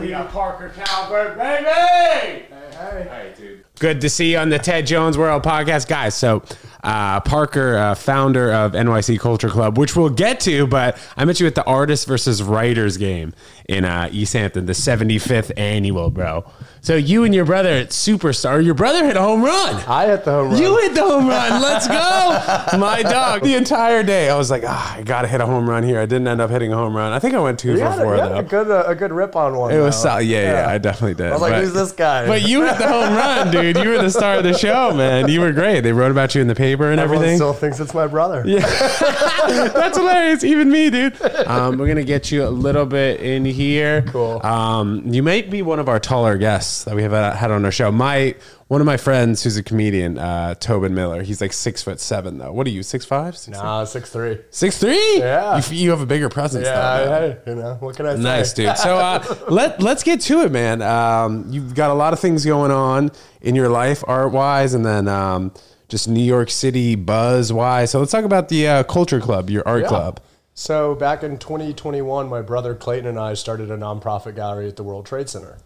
We got Parker Calvert, baby! Hey, hey. Hey, dude. Good to see you on the Ted Jones World podcast, guys. So, uh, Parker, uh, founder of NYC Culture Club, which we'll get to, but I met you at the Artists versus Writers game in uh, East Hampton, the 75th annual, bro. So you and your brother at Superstar, your brother hit a home run. I hit the home run. You hit the home run. Let's go. My dog. The entire day, I was like, ah, I got to hit a home run here. I didn't end up hitting a home run. I think I went two You for a, four, had though. a good uh, a good rip on one. It was though. solid. Yeah, yeah, I definitely did. I was like, But- who's this guy? But you hit the home run, dude. You were the star of the show, man. You were great. They wrote about you in the paper and Everyone everything. still thinks it's my brother. Yeah. That's hilarious. Even me, dude. Um, we're gonna get you a little bit in here. Cool. Um, you might be one of our taller guests that we have uh, had on our show. My one of my friends who's a comedian, uh, Tobin Miller. He's like six foot seven though. What are you? Six five? Six, Nah, six three. six three? Yeah. You, you have a bigger presence. though, Yeah, man. hey, you know what can I say? Nice, dude. So uh, let let's get to it, man. Um, you've got a lot of things going on in your life, art wise, and then um, just New York City buzz wise. So let's talk about the uh, Culture Club, your art Yeah. club. So back in 2021, my brother Clayton and I started a nonprofit gallery at the World Trade Center.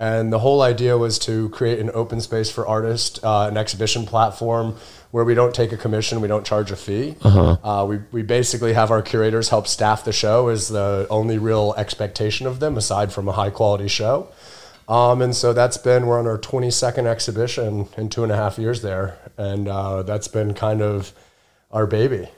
And the whole idea was to create an open space for artists, uh, an exhibition platform where we don't take a commission, we don't charge a fee. Uh, we, we basically have our curators help staff the show as the only real expectation of them, aside from a high quality show. Um, and so that's been, we're on our 22nd exhibition in two and a half years there. And uh, that's been kind of our baby.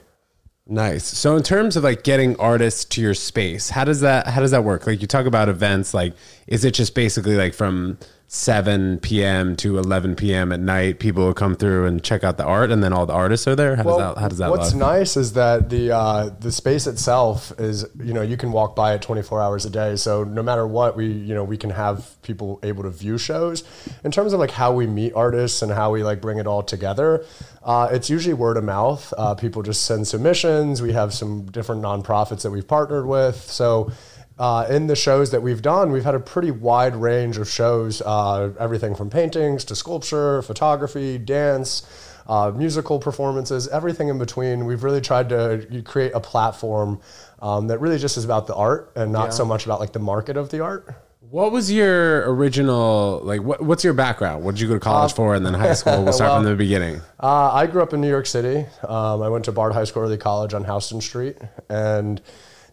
Nice. So in terms of like getting artists to your space, how does that how does that work? Like you talk about events, like is it just basically like from 7 p.m. to 11 p.m. at night, people will come through and check out the art, and then all the artists are there. How does that how does that What's look? nice is that the uh, the space itself is you know you can walk by it 24 hours a day. So no matter what, we you know we can have people able to view shows. In terms of like how we meet artists and how we like bring it all together, uh, it's usually word of mouth. Uh, people just send submissions. We have some different nonprofits that we've partnered with. So. Uh, in the shows that we've done, we've had a pretty wide range of shows, uh, everything from paintings to sculpture, photography, dance, uh, musical performances, everything in between. We've really tried to create a platform um, that really just is about the art and not so much about like the market of the art. What was your original like? What, what's your background? What did you go to college for, and then high school? We'll start from the beginning. Uh, I grew up in New York City. Um, I went to Bard High School Early College on Houston Street, and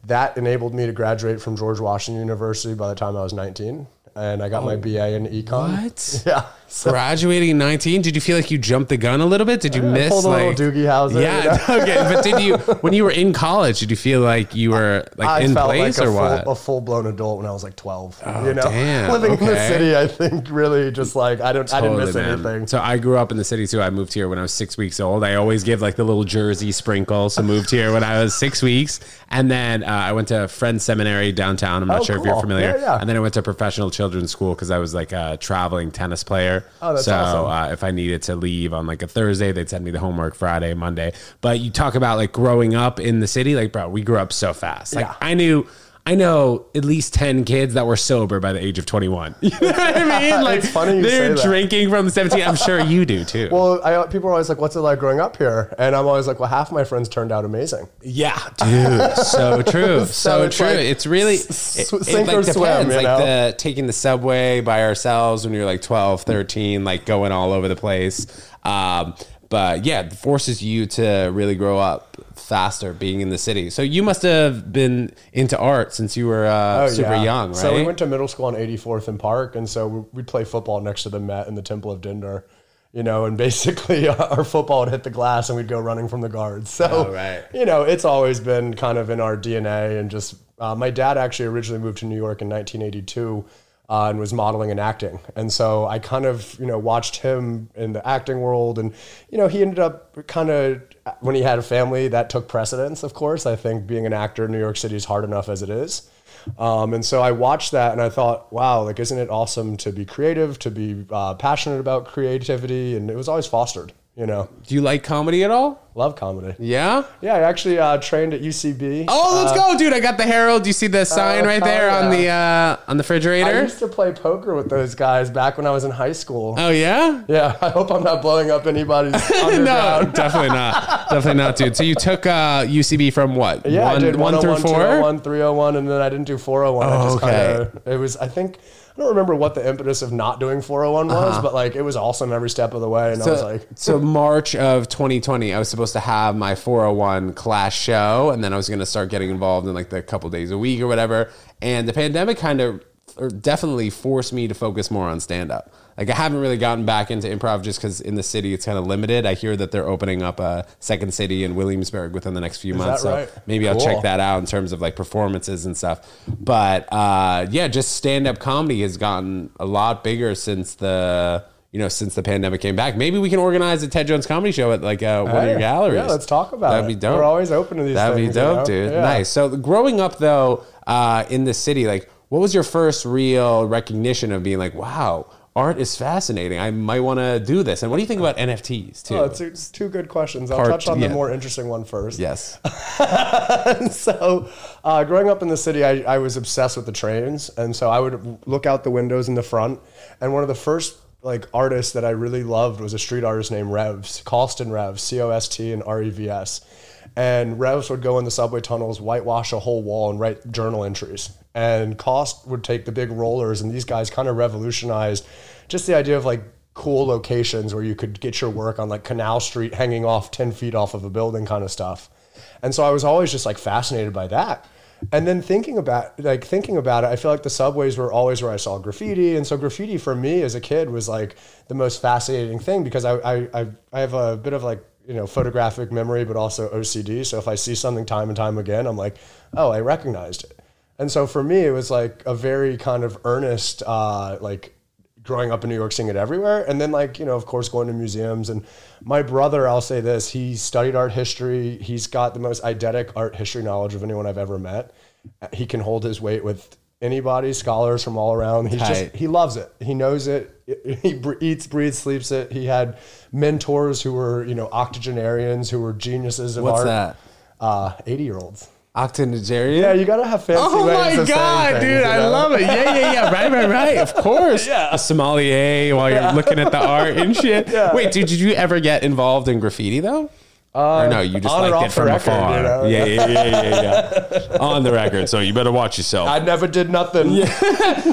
that enabled me to graduate from George Washington University by the time I was 19. And I got my oh, BA in econ. What? Yeah. So Graduating 19, did you feel like you jumped the gun a little bit? Did you miss pulled a little like Doogie Howser, Yeah, you know? okay. But did you when you were in college? Did you feel like you were like I in felt place like a or full, what? a full blown adult when I was like 12. you know, damn, living in the city, I think really just like I don't, I didn't miss man. anything. So I grew up in the city too. I moved here when I was six weeks old. I always give like the little Jersey sprinkle. So moved here when I was six weeks, and then uh, I went to Friends Seminary downtown. I'm not Oh, sure if you're familiar. Yeah, yeah. And then I went to professional children's school because I was like a traveling tennis player. Oh, that's so awesome. uh, if I needed to leave on like a Thursday, they'd send me the homework Friday, Monday. But you talk about like growing up in the city, like bro, we grew up so fast. Like Yeah. I knew. I know at least 10 kids that were sober by the age of 21. You know what I mean? Like, It's funny they're drinking from 17. I'm sure you do too. Well, I, people are always like, "What's it like growing up here?" And I'm always like, "Well, half my friends turned out amazing." yeah, dude. So true. So, it's true. like it's really, it, s- it, sink like or depends. swim, like know? the taking the subway by ourselves when you're like 12, 13, like going all over the place. Um, but yeah, it forces you to really grow up faster being in the city. So you must have been into art since you were uh, Oh, super yeah. young, right? So we went to middle school on 84th and Park, and so we'd play football next to the Met in the Temple of Dendur. You know, and basically our football would hit the glass and we'd go running from the guards. So, Oh, right. you know, it's always been kind of in our DNA. And just, uh, my dad actually originally moved to New York in 1982 uh, and was modeling and acting. And so I kind of, you know, watched him in the acting world. And, you know, he ended up kind of, when he had a family, that took precedence, of course. I think being an actor in New York City is hard enough as it is. Um, and so I watched that and I thought, wow, like, isn't it awesome to be creative, to be uh, passionate about creativity? And it was always fostered, You know, Do you like comedy at all? love comedy. Yeah. Yeah, I actually uh, trained at UCB. Oh, let's go, dude! I got the Herald. You see the sign Oh, right there on the uh, on the refrigerator? I used to play poker with those guys back when I was in high school. Oh yeah. yeah, I hope I'm not blowing up anybody's No, definitely not. Definitely not, dude. So you took uh, UCB from what? Yeah, I one, did one through 101, four. 201, 301, and then I didn't do 401. I Oh, just okay. kind of, it was, I think, I don't remember what the impetus of not doing 401 was, but like it was awesome every step of the way. And I was Uh-huh. So, like, so March of 2020, I was supposed to have my 401 class show, and then I was going to start getting involved in like the couple days a week or whatever. And the pandemic kind of or definitely forced me to focus more on stand up. Like I haven't really gotten back into improv just because in the city it's kind of limited. I hear that they're opening up a second city in Williamsburg within the next few months, that so right? maybe I'll check that out in terms of like performances and stuff. But uh, yeah, just stand up comedy has gotten a lot bigger since the you know since the pandemic came back. Maybe we can organize a Ted Jones comedy show at like uh, one of your galleries. yeah, let's talk about That'd it. be dope. We're always open to these That'd things, be you dope, know? dude. Yeah. Nice. So growing up though uh, in the city, like what was your first real recognition of being like, wow, art is fascinating. I might want to do this. And what do you think about NFTs too? Oh, it's, it's two good questions. I'll Part- touch on yeah. the more interesting one first. yes. so, uh, growing up in the city, I, I was obsessed with the trains, and so I would look out the windows in the front. And one of the first like artists that I really loved was a street artist named Revs, Cost and Revs, C O S T and R E V S. And Revs would go in the subway tunnels, whitewash a whole wall, and write journal entries. And Cost would take the big rollers, and these guys kind of revolutionized just the idea of like cool locations where you could get your work on like Canal Street, hanging off ten feet off of a building, kind of stuff. And so I was always just like fascinated by that. And then thinking about like thinking about it, I feel like the subways were always where I saw graffiti. And so graffiti for me as a kid was like the most fascinating thing because I I, I, I have a bit of like you know photographic memory but also OCD. So if I see something time and time again, I'm like, oh, I recognized it. And so for me, it was like a very kind of earnest uh, like growing up in New York, seeing it everywhere. And then, like, you know, of course, going to museums. And my brother, I'll say this, he studied art history. He's got the most eidetic art history knowledge of anyone I've ever met. He can hold his weight with anybody, scholars from all around. He's Tight. just, he loves it. He knows it. He eats, breathes, sleeps it. He had mentors who were, you know, octogenarians who were geniuses of What's art. that? Uh, 80 year olds. Octogenarian? Yeah, you got to have fancy Oh ways my of saying god, dude! you I know? love it. Yeah, yeah, yeah. Right, right, right. Of course. Yeah. A sommelier while you're looking at the art and shit. Wait, dude, did you ever get involved in graffiti though? or no, you just liked it from record, afar. you know? Yeah, yeah, yeah, yeah, yeah. on the record, so you better watch yourself. I never did nothing.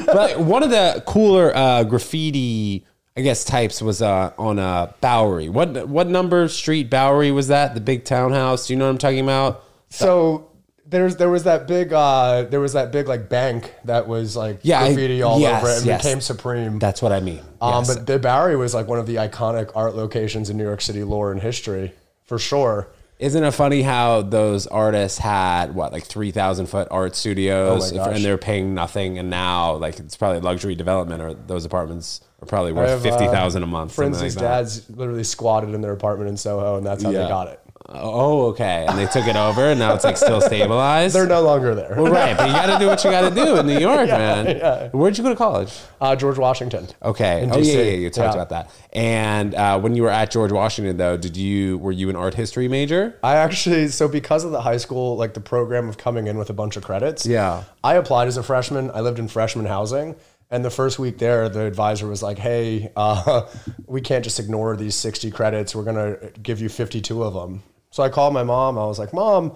but one of the cooler uh, graffiti, I guess, types was uh, on uh, Bowery. What what number street Bowery was that? The big townhouse. Do you know what I'm talking about? So there's there was that big uh there was that big like bank that was like Yeah, I- graffiti all yes, over it and yes. became supreme. That's what I mean. um, Yes. but the Bowery was like one of the iconic art locations in New York City lore and history for sure. Isn't it funny how those artists had what like three thousand foot art studios Oh and they're paying nothing, and now like it's probably luxury development, or those apartments are probably worth have, fifty uh, a month. Friends' like dads literally squatted in their apartment in Soho, and that's how Yeah. they got it. Oh, okay, and they took it over, and now it's like still stabilized. They're no longer there. well, right, but you got to do what you got to do in New York, man. yeah. Where'd you go to college? Uh, George Washington. Okay. Oh yeah, yeah, yeah, you talked Yeah. about that. And uh, when you were at George Washington, though, did you were you an art history major? I actually so because of the high school like the program of coming in with a bunch of credits. Yeah. I applied as a freshman. I lived in freshman housing, and the first week there, the advisor was like, "Hey, uh, we can't just ignore these sixty credits. We're gonna give you fifty-two of them." So I called my mom. I was like, "Mom,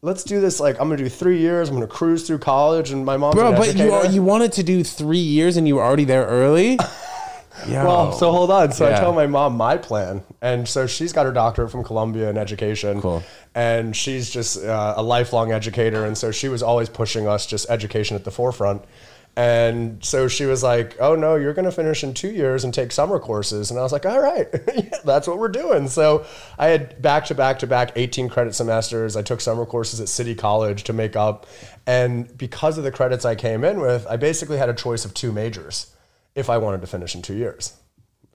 let's do this. Like, I'm gonna do three years. I'm gonna cruise through college." And my mom, Bro, an but you educator. you wanted to do three years and you were already there early. Yo. Well, so hold on. So Yeah. I tell my mom my plan, and so she's got her doctorate from Columbia in education. Cool. And she's just uh, a lifelong educator, and so she was always pushing us just education at the forefront. And so she was like, "Oh no, you're going to finish in two years and take summer courses." And I was like, "All right, yeah, that's what we're doing." So I had back to back to back 18 credit semesters. I took summer courses at City College to make up, and because of the credits I came in with, I basically had a choice of two majors if I wanted to finish in two years.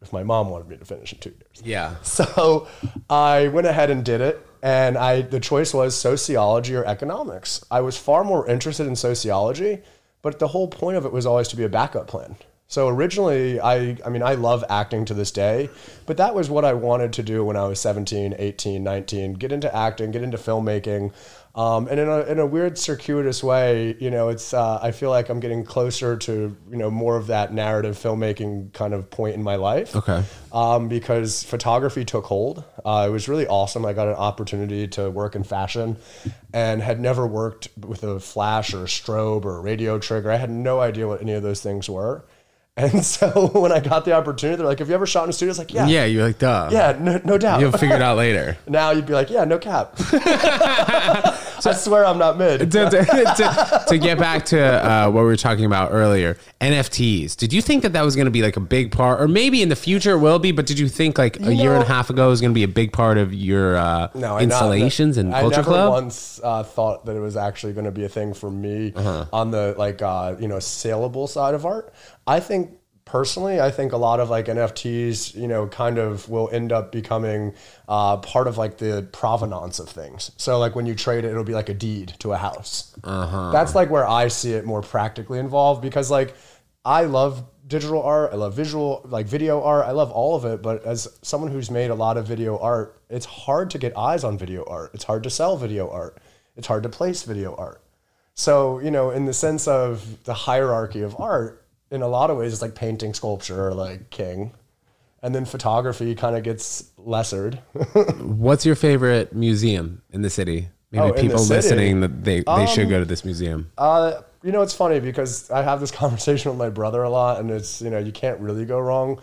If my mom wanted me to finish in two years. yeah. So I went ahead and did it. And I the choice was sociology or economics. I was far more interested in sociology, but the whole point of it was always to be a backup plan. So originally, I, I mean, I love acting to this day, but that was what I wanted to do when I was 17, 18, 19, get into acting, get into filmmaking. Um, and in a, in a weird circuitous way, you know, it's, uh, I feel like I'm getting closer to, you know, more of that narrative filmmaking kind of point in my life. Okay. Um, because photography took hold. Uh, it was really awesome. I got an opportunity to work in fashion and had never worked with a flash or a strobe or a radio trigger. I had no idea what any of those things were. And so when I got the opportunity, they're like, "Have you ever shot in a studio?" I was like, "Yeah, Yeah, you're like, duh. yeah, no, no doubt." You'll figure it out later. now you'd be like, "Yeah, no cap." I swear I'm not mid. to, to, to, to get back to uh, what we were talking about earlier, NFTs. Did you think that that was going to be like a big part, or maybe in the future it will be? But did you think like a year and a half ago was going to be a big part of your uh, No, I installations not, and I Culture never Club? once uh, thought that it was actually going to be a thing for me Uh-huh. on the like uh, you know saleable side of art. I think personally, I think a lot of like NFTs, you know, kind of will end up becoming uh, part of like the provenance of things. So like when you trade it, it'll be like a deed to a house. Uh-huh. That's like where I see it more practically involved because like I love digital art, I love visual like video art, I love all of it, but as someone who's made a lot of video art, it's hard to get eyes on video art. It's hard to sell video art. It's hard to place video art. So, you know, in the sense of the hierarchy of art, in a lot of ways it's like painting sculpture or like king. And then photography kind of gets lessered. What's your favorite museum in the city? Maybe Oh, in the people city? Um, listening that they, they should go to this museum. Uh, you know, it's funny because I have this conversation with my brother a lot, and it's you know you can't really go wrong.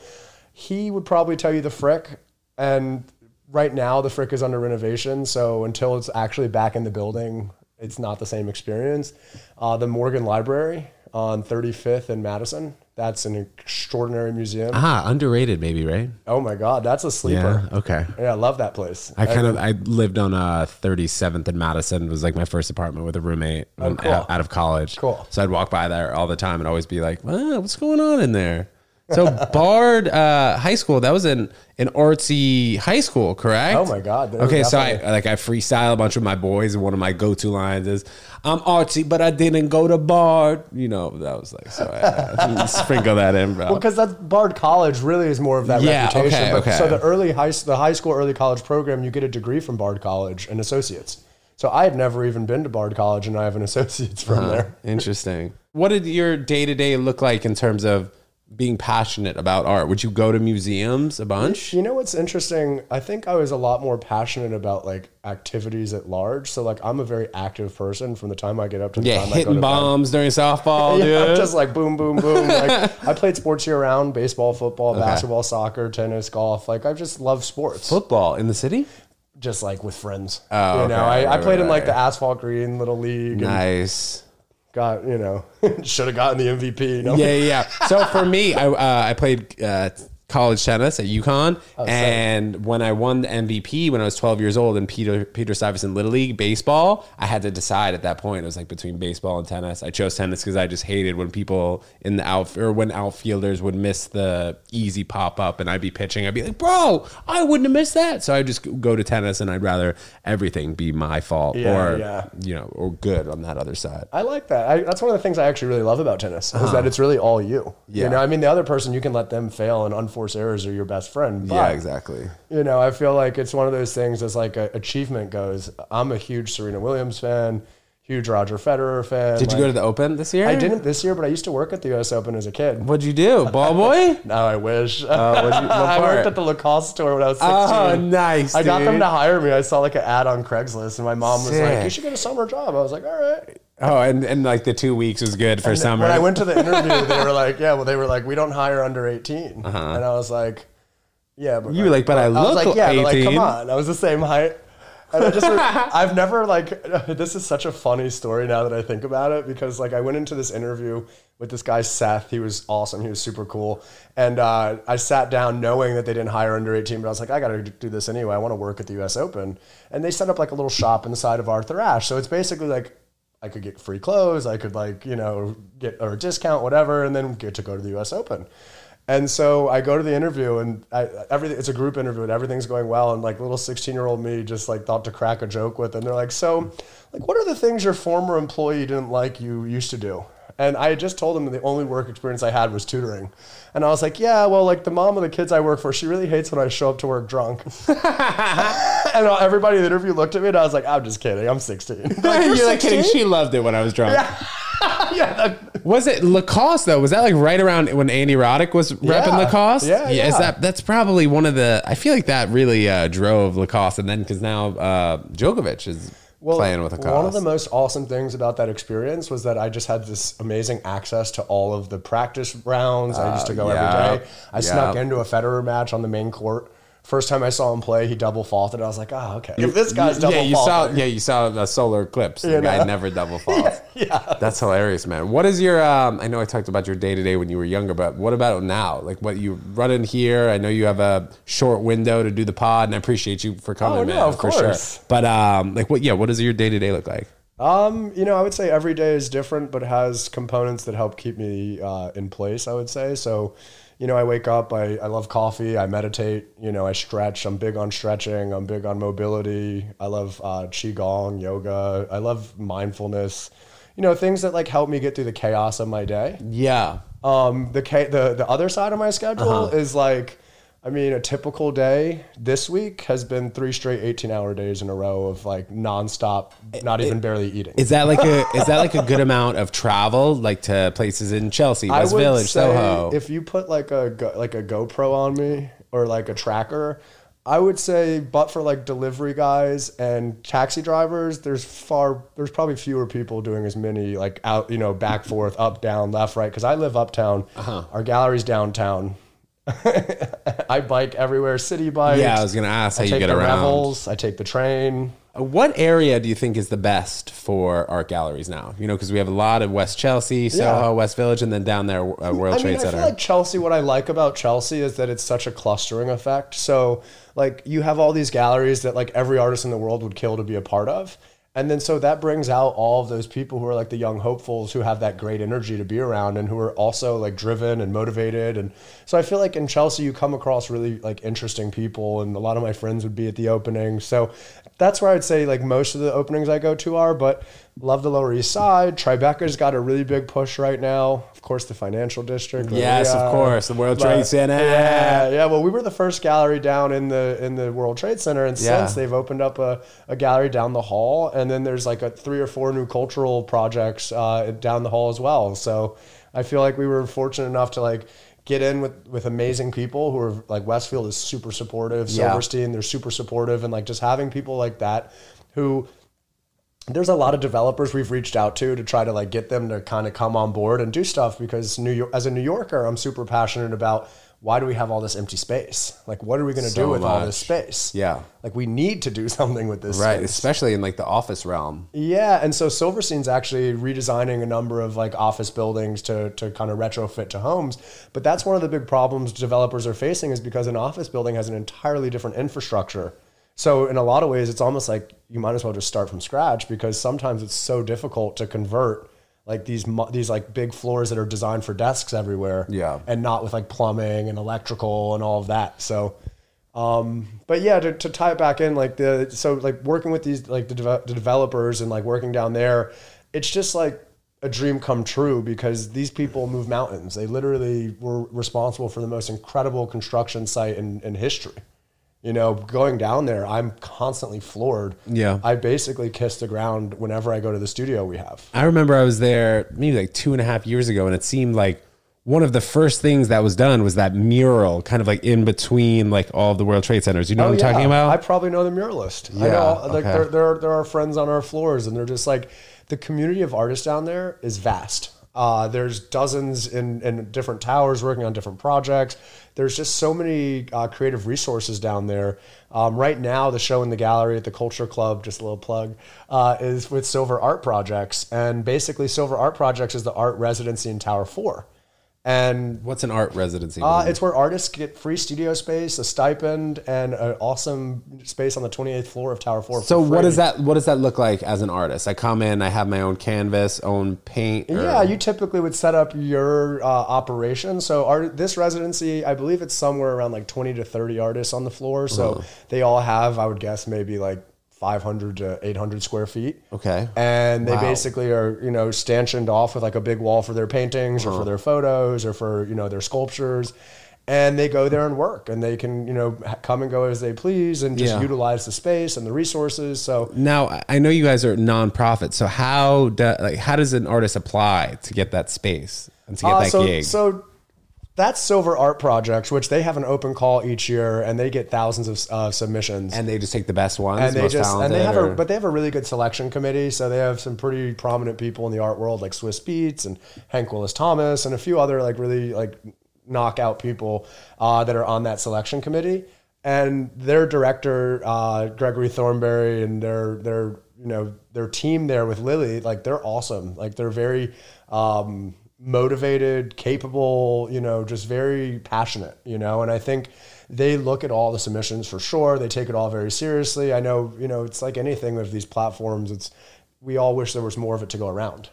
He would probably tell you the Frick, and right now the Frick is under renovation, so until it's actually back in the building, it's not the same experience. Uh, the Morgan Library on 35th and Madison, that's an extraordinary museum. ah, underrated, maybe right? Oh my God, that's a sleeper. Yeah. Okay. Yeah, I love that place. I kind of I lived on uh 37th in Madison. It was like my first apartment with a roommate Oh, cool. out, out of college. Cool. So I'd walk by there all the time and always be like, "Ah, "What's going on in there?" So Bard uh, High School that was an an artsy high school, correct? Oh my God, Okay, so I like I freestyle a bunch of my boys, and one of my go to lines is, "I'm artsy, but I didn't go to Bard." You know, that was like so. I, I sprinkle that in, bro. Well, because that's Bard College really is more of that Yeah, reputation. okay, but, okay. So the early high the high school early college program, you get a degree from Bard College and associates. So I had never even been to Bard College, and I have an associate's from Uh-huh. there. Interesting. What did your day to day look like in terms of being passionate about art? Would you go to museums a bunch? You know what's interesting? I think I was a lot more passionate about like activities at large. So like I'm a very active person from the time I get up to the Yeah, time I go hitting to bed. bombs during softball, Yeah, I'm dude. just like boom, boom, boom. Like I played sports year round: baseball, football, basketball, soccer, tennis, golf. Like I just love sports. Football in the city? just like with friends. Oh, you know, okay, I, I right, played in right, like the asphalt green little league Nice. Got you know should have gotten the MVP. You know? Yeah, yeah. So for me, I uh, I played uh, college tennis at UConn, and when I won the MVP when I was 12 years old in Peter Peter Stuyvesant Little League baseball, I had to decide at that point. It was like between baseball and tennis. I chose tennis because I just hated when people in the out or when outfielders would miss the easy pop up, and I'd be pitching. I'd be like, "Bro, I wouldn't have missed that." So I just go to tennis, and I'd rather everything be my fault Yeah, or yeah. you know or good on that other side. I like that. I, that's one of the things I actually really love about tennis is that it's really all you. Uh-huh. Yeah. You know, I mean, the other person you can let them fail and unforced errors are your best friend. But, Yeah, exactly. You know, I feel like it's one of those things as like a achievement goes. I'm a huge Serena Williams fan, huge Roger Federer fan. Did you go to the Open this year? I didn't this year, but I used to work at the U.S. Open as a kid. What'd you do, ball boy? Now I wish. Oh, you- I worked at the Lacoste store when I was 16. Oh, nice. I got them to hire me. I saw like an ad on Craigslist, and my mom was like. "You should get a summer job." I was like, "All right." Oh, and, and like the two weeks was good for summer. When I went to the interview, they were like, "Yeah, well, they were like, we don't hire under 18," and I was like, "Yeah, but Uh-huh. You were like, "But I was look like, yeah, but like, come on, I was the same height." And I just, I've never like, this is such a funny story now that I think about it because like I went into this interview with this guy Seth. He was awesome. He was super cool, and uh, I sat down knowing that they didn't hire under 18, but I was like, I got to do this anyway. I want to work at the U.S. Open, and they set up like a little shop inside of Arthur Ashe. So it's basically like I could get free clothes. I could like, you know, get or a discount, whatever, and then get to go to the US Open. And so I go to the interview and I, everything, it's a group interview and everything's going well. And like little 16 year old me just like thought to crack a joke with. And they're like, so like, what are the things your former employee didn't like you used to do? And I just told them that the only work experience I had was tutoring. And I was like, yeah, well, like the mom of the kids I work for, she really hates when I show up to work drunk. and everybody in the interview looked at me and I was like, I'm just kidding. I'm 16. Like, You're, "You're like kidding. She loved it when I was drunk. yeah, that- Was it Lacoste though? Was that like right around when Andy Roddick was repping Yeah. Lacoste? Yeah, Is yeah. that that's probably one of the? I feel like that really uh, drove Lacoste, and then because now uh, Djokovic is playing with Lacoste. One of the most awesome things about that experience was that I just had this amazing access to all of the practice rounds. I used to go Uh, yeah. every day. I snuck into a Federer match on the main court. First time I saw him play, he double faulted. I was like, oh, okay. If this guy's double yeah, you saw faulting, yeah, you saw the solar eclipse. The You guy never double falls. yeah, that's hilarious, man. What is your? Um, I know I talked about your day to day when you were younger, but what about now? Like what you run in here? I know you have a short window to do the pod, and I appreciate you for coming, Oh, man. no, of for course. sure. But um, like what? Yeah, what does your day to day look like? Um, you know, I would say every day is different, but has components that help keep me uh, in place. I would say so. You know, I wake up. I, I love coffee. I meditate. You know, I stretch. I'm big on stretching. I'm big on mobility. I love uh, qigong, yoga. I love mindfulness. You know, things that like help me get through the chaos of my day. Yeah, Um, the ca- the the other side of my schedule Uh-huh. is like, I mean, a typical day this week has been three straight eighteen hour days in a row of like nonstop, not even barely eating. is that like a is that like a good amount of travel, like to places in Chelsea, West Village, Soho? if you put like a like a GoPro on me or like a tracker, I would say, but for like delivery guys and taxi drivers, there's far there's probably fewer people doing as many like out you know back forth up down left right because I live uptown. Uh-huh. Our gallery's downtown. I bike everywhere, Citi Bike. yeah, I was gonna ask how I you take get the around. Revels. I take the train. Uh, What area do you think is the best for art galleries now? You know, because we have a lot of West Chelsea, Soho, Yeah. West Village, and then down there, uh, World I Trade mean, I Center. feel like Chelsea. What I like about Chelsea is that it's such a clustering effect. So, like, you have all these galleries that like every artist in the world would kill to be a part of, and then so that brings out all of those people who are like the young hopefuls who have that great energy to be around and who are also like driven and motivated. And so I feel like in Chelsea you come across really like interesting people, and a lot of my friends would be at the opening. So that's where I'd say like most of the openings I go to are. But love the Lower East Side. Tribeca's got a really big push right now. Of course, the financial district. Yes, of course, the World But- Trade Center. Yeah, yeah. Well, we were the first gallery down in the in the World Trade Center, and Yeah. since they've opened up a, a gallery down the hall, and then there's like a three or four new cultural projects uh, down the hall as well. So I feel like we were fortunate enough to like get in with with amazing people who are like Westfield is super supportive, Yeah. Silverstein they're super supportive, and like just having people like that who there's a lot of developers we've reached out to to try to like get them to kind of come on board and do stuff because New York as a New Yorker I'm super passionate about why do we have all this empty space? Like what are we going to So do with all this space? Yeah. Like we need to do something with this right, space. especially in like the office realm. Yeah, and so Silverstein's actually redesigning a number of like office buildings to to kind of retrofit to homes. But that's one of the big problems developers are facing is because an office building has an entirely different infrastructure. So in a lot of ways, it's almost like you might as well just start from scratch because sometimes it's so difficult to convert like these these like big floors that are designed for desks everywhere. Yeah. and not with like plumbing and electrical and all of that. So um, but yeah, to, to tie it back in, like the so like working with these like the, deve- the developers and like working down there, it's just like a dream come true because these people move mountains. They literally were responsible for the most incredible construction site in, in history. You know, going down there, I'm constantly floored. Yeah. I basically kiss the ground whenever I go to the studio we have. I remember I was there maybe like two and a half years ago, and it seemed like one of the first things that was done was that mural, kind of like in between like all the World Trade Centers. You know oh, what I'm talking about? Oh, I probably know the muralist. I Yeah, know, like okay. there, there, are, there are friends on our floors, and they're just like the community of artists down there is vast. Uh, there's dozens in, in different towers working on different projects. There's just so many uh, creative resources down there. Um, right now, the show in the gallery at the Culture Club, just a little plug, uh, is with Silver Art Projects. And basically, Silver Art Projects is the art residency in Tower 4. And What's an art residency? uh, it's where artists get free studio space, a stipend, and an awesome space on the 28th floor of Tower 4. so what does that what does that look like as an artist? I come in, I have my own canvas, own paint. or- Yeah, you typically would set up your uh, operation. So art, this residency, I believe it's somewhere around like 20 to 30 artists on the floor. So Uh-huh. they all have, I would guess, maybe like 500 to 800 square feet. Okay. And they Wow. basically are, you know, stanchioned off with like a big wall for their paintings Uh-huh. or for their photos or for, you know, their sculptures. And they go there and work and they can, you know, come and go as they please and just Yeah. utilize the space and the resources. So Now I- I know you guys are nonprofit, so how do, like how does an artist apply to get that space and to get Uh, that so, gig? So that's Silver Art Projects, which they have an open call each year, and they get thousands of uh, submissions. and they just take the best ones, And they just and they have a but they have a really good selection committee. So they have some pretty prominent people in the art world like Swizz Beatz and Hank Willis Thomas and a few other like really like knockout people uh, that are on that selection committee. And their director uh, Gregory Thornbury and their their you know their team there with Lily like they're awesome. Like they're very um, motivated, capable, you know, just very passionate, you know. And I think they look at all the submissions for sure. They take it all very seriously. I know, you know, it's like anything with these platforms. It's we all wish there was more of it to go around.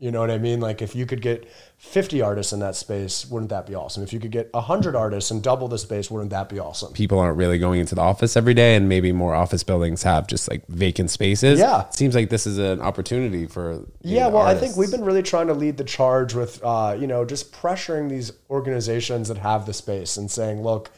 You know what I mean? Like if you could get 50 artists in that space, wouldn't that be awesome? If you could get 100 artists and double the space, wouldn't that be awesome? people aren't really going into the office every day, and maybe more office buildings have just like vacant spaces. Yeah. it seems like this is an opportunity for Yeah, well, I think we've been really trying to lead the charge with, uh, you know, just pressuring these organizations that have the space and saying, look,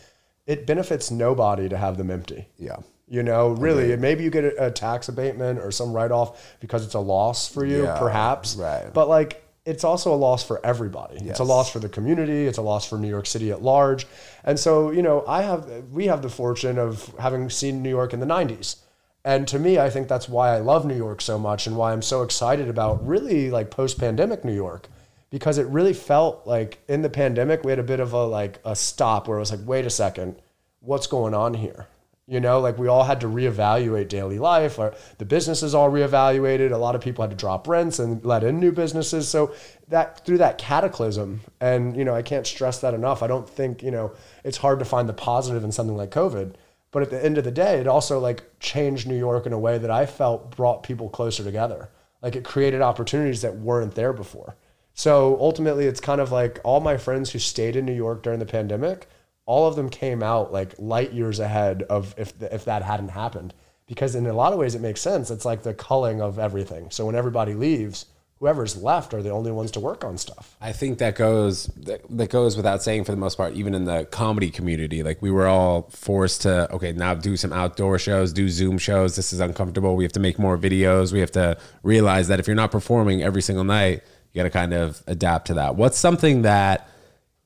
it benefits nobody to have them empty. yeah. You know, really, maybe you get a, a tax abatement or some write off because it's a loss for you, Yeah, perhaps. right. But like, it's also a loss for everybody. It's a loss for the community. It's a loss for New York City at large. And so, you know, I have, we have the fortune of having seen New York in the 90s. And to me, I think that's why I love New York so much and why I'm so excited about really like post pandemic New York. Because it really felt like in the pandemic, we had a bit of a like a stop where it was like, wait a second, what's going on here? You know, like we all had to reevaluate daily life. Or the businesses all reevaluated. A lot of people had to drop rents and let in new businesses. So that through that cataclysm, and you know, I can't stress that enough. I don't think you know it's hard to find the positive in something like COVID. But at the end of the day, it also like changed New York in a way that I felt brought people closer together. Like it created opportunities that weren't there before. So ultimately, it's kind of like all my friends who stayed in New York during the pandemic, all of them came out like light years ahead of if if that hadn't happened. Because in a lot of ways, it makes sense. It's like the culling of everything. So when everybody leaves, whoever's left are the only ones to work on stuff. I think that goes that, that goes without saying for the most part, even in the comedy community. Like we were all forced to okay, now do some outdoor shows, do Zoom shows. This is uncomfortable. We have to make more videos. We have to realize that if you're not performing every single night, you got to kind of adapt to that. What's something that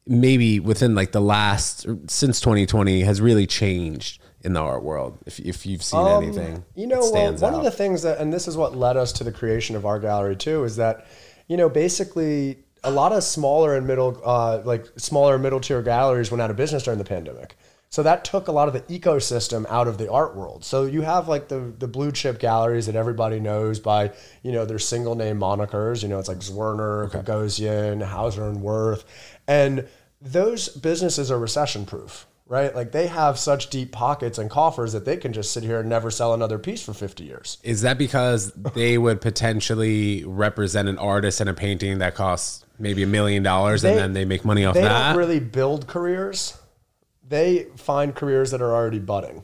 maybe within like the last since 2020 has really changed in the art world? If if you've seen anything, Um, You know, well, one out. of the things that, and this is what led us to the creation of our gallery too, is that, you know, basically a lot of smaller and middle, uh, like smaller middle tier galleries went out of business during the pandemic. So that took a lot of the ecosystem out of the art world. So you have like the the blue chip galleries that everybody knows by you know their single name monikers. You know, it's like Zwirner, Gagosian, Hauser and Wirth, and those businesses are recession proof right? Like they have such deep pockets and coffers that they can just sit here and never sell another piece for 50 years. Is that because they would potentially represent an artist in a painting that costs maybe a million dollars and then they make money off They that? don't really build careers. They find careers that are already budding,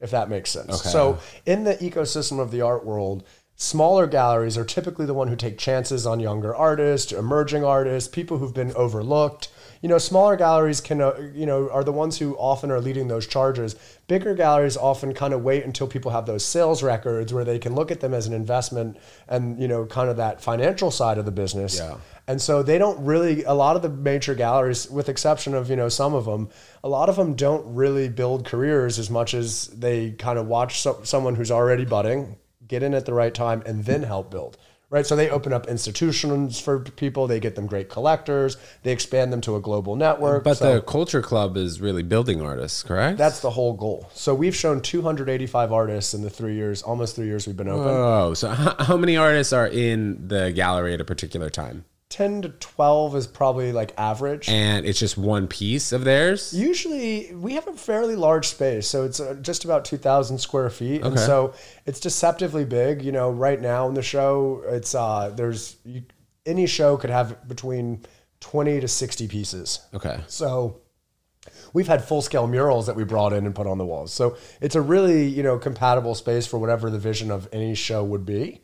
if that makes sense. So in the ecosystem of the art world, smaller galleries are typically the one who take chances on younger artists, emerging artists, people who've been overlooked. You know, smaller galleries can, uh, you know, are the ones who often are leading those charges. Bigger galleries often kind of wait until people have those sales records where they can look at them as an investment and, you know, kind of that financial side of the business. Yeah. And so they don't really, a lot of the major galleries, with exception of, you know, some of them, a lot of them don't really build careers as much as they kind of watch so, someone who's already budding, get in at the right time, and then help build. Right. So they open up institutions for people, they get them great collectors, they expand them to a global network. but So the Culture Club is really building artists, correct? that's the whole goal. So we've shown 285 artists in the three years, almost three years we've been open. Oh, so how, how many artists are in the gallery at a particular time? 10 to 12 is probably like average. And it's just one piece of theirs. Usually, we have a fairly large space, so it's uh, just about two thousand square feet, and so it's deceptively big. You know, right now in the show, it's uh, there's you, any show could have between twenty to sixty pieces. Okay. So we've had full scale murals that we brought in and put on the walls. So it's a really, you know, compatible space for whatever the vision of any show would be.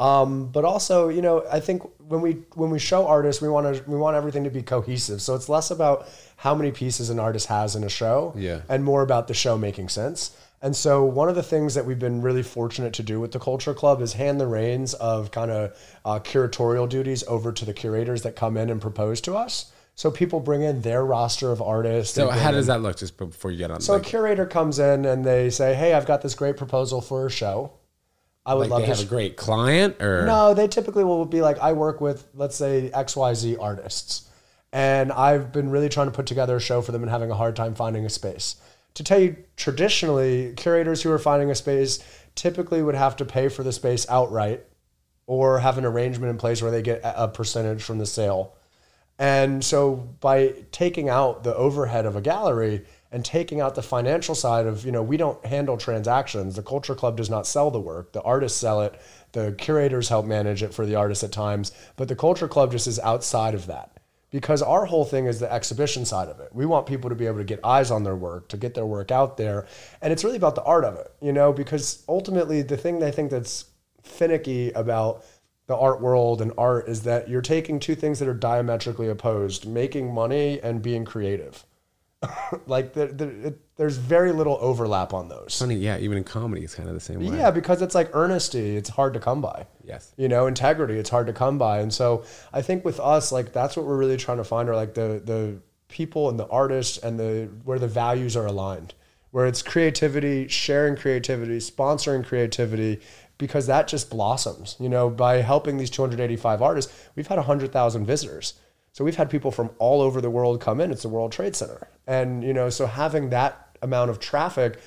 Um, but also, you know, I think when we when we show artists, we want to we want everything to be cohesive. So it's less about how many pieces an artist has in a show, Yeah. and more about the show making sense. And so one of the things that we've been really fortunate to do with the Culture Club is hand the reins of kind of uh, curatorial duties over to the curators that come in and propose to us. So people bring in their roster of artists. So how in- does that look just before you get on? so like, a curator comes in and they say, "Hey, I've got this great proposal for a show. I would like love they to." have a great client or no, they typically will be like, "I work with, let's say, X Y Z artists, and I've been really trying to put together a show for them and having a hard time finding a space." To tell you, traditionally, curators who are finding a space typically would have to pay for the space outright, or have an arrangement in place where they get a a percentage from the sale. And so by taking out the overhead of a gallery and taking out the financial side of, you know, we don't handle transactions. The Culture Club does not sell the work. The artists sell it. The curators help manage it for the artists at times, but the Culture Club just is outside of that. Because our whole thing is the exhibition side of it. We want people to be able to get eyes on their work, to get their work out there. And it's really about the art of it, you know, because ultimately the thing i think that's finicky about the art world and art is that you're taking two things that are diametrically opposed making money and being creative like the, the, it, there's very little overlap on those. Funny, yeah, even in comedy it's kind of the same way. yeah because it's like earnesty it's hard to come by. Yes. you know integrity it's hard to come by. And so i think with us like that's what we're really trying to find are like the the people and the artists and the where the values are aligned. Where it's creativity sharing creativity sponsoring creativity because that just blossoms. You know by helping these 285 artists we've had 100000 visitors so we've had people from all over the world come in it's the world trade center and you know so having that amount of traffic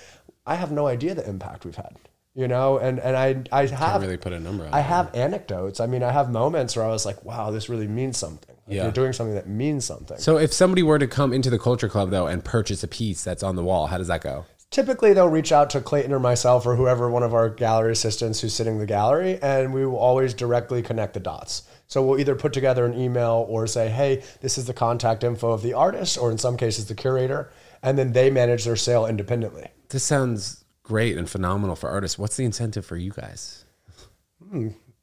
i have no idea the impact we've had you know and and i i have Can't really put a number on I have anecdotes. I mean, I have moments where I was like, wow, this really means something. Like, Yeah. You're doing something that means something. So if somebody were to come into the culture club though and purchase a piece that's on the wall, how does that go? Typically, they'll reach out to Clayton or myself or whoever, one of our gallery assistants who's sitting in the gallery, and we will always directly connect the dots. So we'll either put together an email or say, hey, this is the contact info of the artist, or in some cases, the curator, and then they manage their sale independently. This sounds great and phenomenal for artists. What's the incentive for you guys?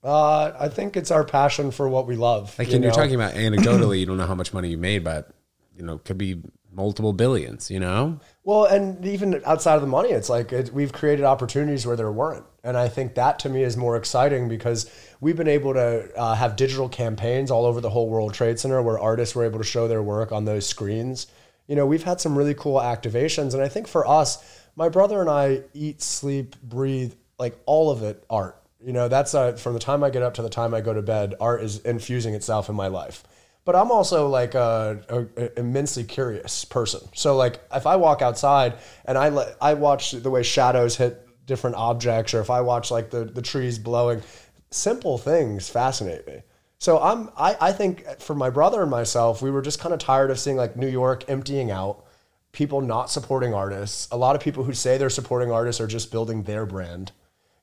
Uh, I think it's our passion for what we love. Like you when you're talking about anecdotally, you don't know how much money you made, but you know, could be multiple billions, you know? Well, and even outside of the money, it's like it, we've created opportunities where there weren't. And I think that to me is more exciting because we've been able to uh, have digital campaigns all over the whole World Trade Center where artists were able to show their work on those screens. You know, we've had some really cool activations. And I think for us, my brother and I eat, sleep, breathe, like all of it art. You know, that's uh, from the time I get up to the time I go to bed, art is infusing itself in my life but I'm also like a, a, a immensely curious person. So like if I walk outside and I let I watch the way shadows hit different objects, or if I watch like the the trees blowing, simple things fascinate me. So I'm I, I think for my brother and myself, we were just kind of tired of seeing like New York emptying out, people not supporting artists. A lot of people who say they're supporting artists are just building their brand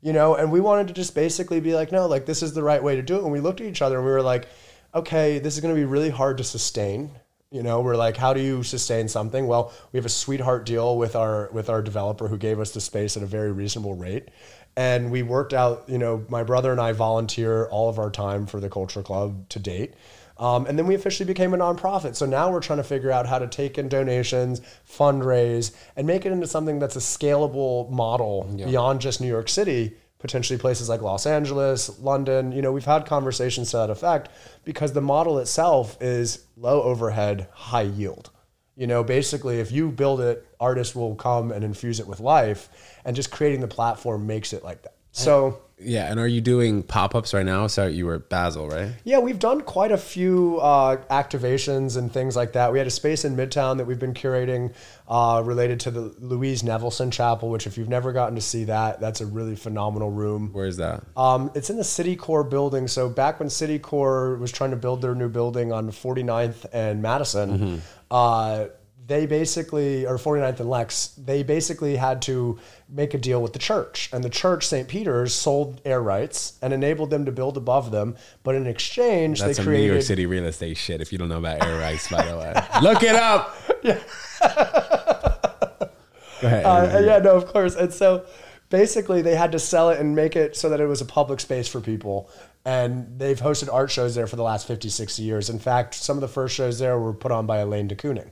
you know and we wanted to just basically be like no like this is the right way to do it and we looked at each other and we were like okay this is going to be really hard to sustain. You know we're like how do you sustain something? Well we have a sweetheart deal with our with our developer who gave us the space at a very reasonable rate. And we worked out you know my brother and i volunteer all of our time for the culture club to date. Um, and then we officially became a nonprofit. So now we're trying to figure out how to take in donations, fundraise, and make it into something that's a scalable model beyond just New York City, potentially places like Los Angeles, London. You know, we've had conversations to that effect because the model itself is low overhead, high yield. You know, basically, if you build it, artists will come and infuse it with life, and just creating the platform makes it like that. So Yeah, and are you doing pop ups right now? So you were at Basel, right? Yeah, we've done quite a few uh, activations and things like that. We had a space in Midtown that we've been curating uh, related to the Louise Nevelson Chapel, which, if you've never gotten to see that, that's a really phenomenal room. Where is that? Um, it's in the Citicorp building. So back when Citicorp was trying to build their new building on 49th and Madison, uh, they basically, or 49th and Lex, they basically had to make a deal with the church. And the church, St. Peter's, sold air rights and enabled them to build above them. But in exchange, That's they some New York. City real estate shit. If you don't know about air rights, by the way, look it up. Go ahead. Uh, yeah, no, of course. And so basically, they had to sell it and make it so that it was a public space for people. And they've hosted art shows there for the last 50, 60 years. In fact, some of the first shows there were put on by Elaine de Kooning,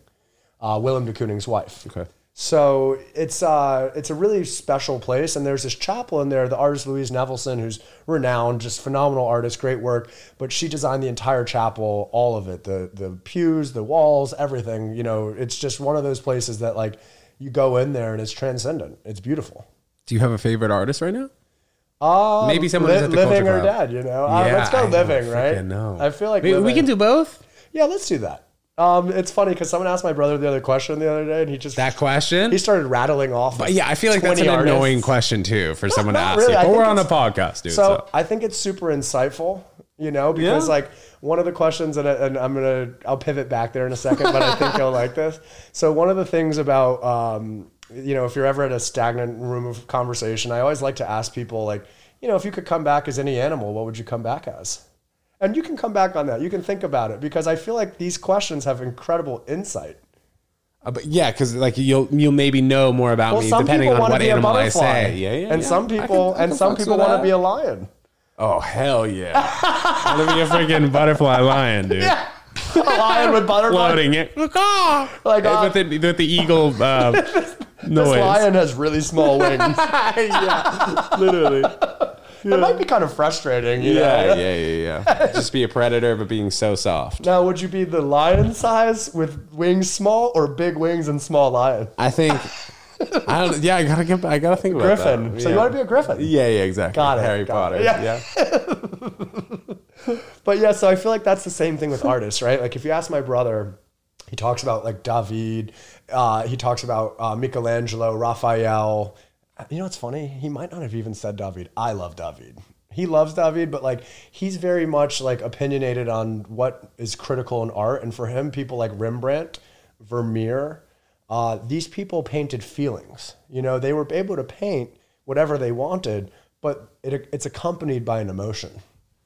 uh, Willem de Kooning's wife. Okay. So it's uh, it's a really special place, and there's this chapel in there. The artist Louise Nevelson, who's renowned, just phenomenal artist, great work. But she designed the entire chapel, all of it, the the pews, the walls, everything. You know, it's just one of those places that like you go in there and it's transcendent. It's beautiful. Do you have a favorite artist right now? Um, Maybe someone li- who's at the living or dead. You know, uh, let's go I living, right? know. I feel like we, we can do both. Yeah, let's do that. Um, it's funny because someone asked my brother the other question the other day, and he just That question. he started rattling off. But yeah, I feel like that's an artists. annoying question too for someone to ask really. you. But we're on a podcast, dude. So, So, I think it's super insightful, you know, because Yeah. like one of the questions that I, and I'm gonna I'll pivot back there in a second, but I think you'll like this. So one of the things about um, you know if you're ever at a stagnant room of conversation, I always like to ask people like you know if you could come back as any animal, what would you come back as? And you can come back on that. You can think about it because I feel like these questions have incredible insight. Uh, but yeah, because like you'll you'll maybe know more about Well, me some depending on want to what be a animal I butterfly, say. Yeah, yeah. and yeah. some I can- people I can and some people want to be a lion. Oh hell yeah! I want to be a freaking butterfly lion, dude. a lion with butterfly. Floating it, like ah, Like, uh, with the with the eagle uh, This noise. lion has really small wings. yeah, literally. It might be kind of frustrating. you Yeah, know? yeah, yeah, yeah. Just be a predator, but being so soft. Now, would you be the lion size with wings small, or big wings and small lion? I think. I don't. Yeah, I gotta get. I gotta think about Griffin. that. So yeah. you want to be a griffin? Yeah, yeah, exactly. Got it, Harry got Potter. it. Yeah. Yeah. But yeah, so I feel like that's the same thing with artists, right? Like if you ask my brother, he talks about like David, uh, he talks about uh, Michelangelo, Raphael. You know what's funny? He might not have even said David. I love David. He loves David, but like he's very much like opinionated on what is critical in art. And for him, people like Rembrandt, Vermeer, uh, these people painted feelings. You know, they were able to paint whatever they wanted, but it, it's accompanied by an emotion.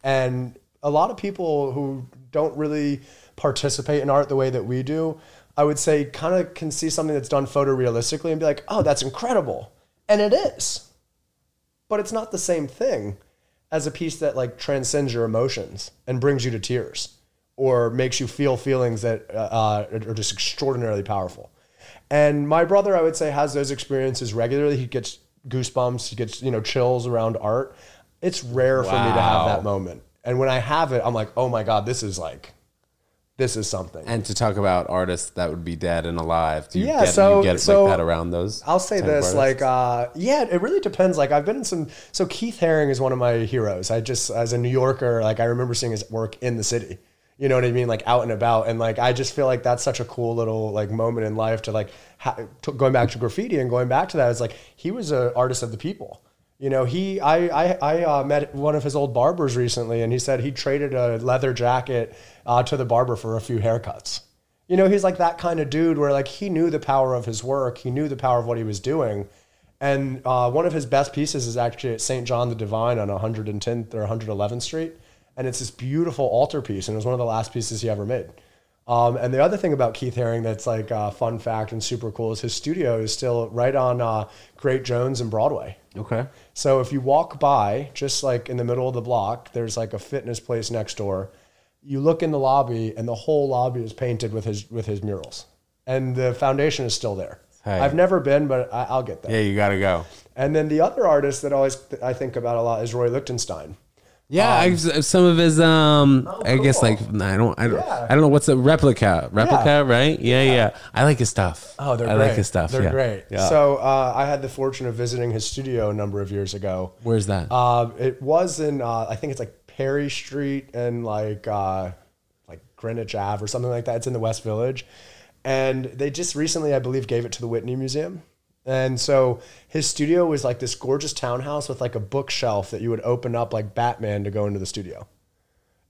And a lot of people who don't really participate in art the way that we do, I would say kind of can see something that's done photorealistically and be like, oh, that's incredible. And it is. But it's not the same thing as a piece that like transcends your emotions and brings you to tears or makes you feel feelings that uh, are just extraordinarily powerful. And my brother, I would say, has those experiences regularly. He gets goosebumps, he gets, you know, chills around art. It's rare for me to have that moment. And when I have it, I'm like, oh my God, this is like, this is something. And to talk about artists that would be dead and alive, do you Yeah, get, so- you get so like that around those? I'll say this, artists? like, uh, yeah, it really depends. Like, I've been in some. So Keith Haring is one of my heroes. I just, as a New Yorker, like, I remember seeing his work in the city. You know what I mean? Like out and about, and like I just feel like that's such a cool little like moment in life to like ha- to, going back to graffiti and going back to that is like he was an artist of the people. You know, he I I, I uh, met one of his old barbers recently, and he said he traded a leather jacket uh, to the barber for a few haircuts. You know, he's like that kind of dude where like he knew the power of his work, he knew the power of what he was doing. And uh, one of his best pieces is actually at St. John the Divine on 110th or 111th Street. And it's this beautiful altarpiece. And it was one of the last pieces he ever made. Um, and the other thing about Keith Haring that's like a fun fact and super cool is his studio is still right on uh, Great Jones and Broadway. okay. So if you walk by, just like in the middle of the block, there's like a fitness place next door. You look in the lobby, and the whole lobby is painted with his with his murals, and the foundation is still there. Hey. I've never been, but I, I'll get there. Yeah, you gotta go. And then the other artist that always I think about a lot is Roy Lichtenstein. Yeah, I, some of his um, I guess like I don't, I don't, Yeah. I don't know what's a replica, replica, right? Yeah, yeah, I like his stuff. Oh, they're I great. like his stuff. They're yeah. great. Yeah. So uh, I had the fortune of visiting his studio a number of years ago. where's that? Uh, it was in uh, I think it's like Perry Street and like uh, like Greenwich Ave or something like that. It's in the West Village, and they just recently, I believe, gave it to the Whitney Museum. And so his studio was like this gorgeous townhouse with like a bookshelf that you would open up like Batman to go into the studio.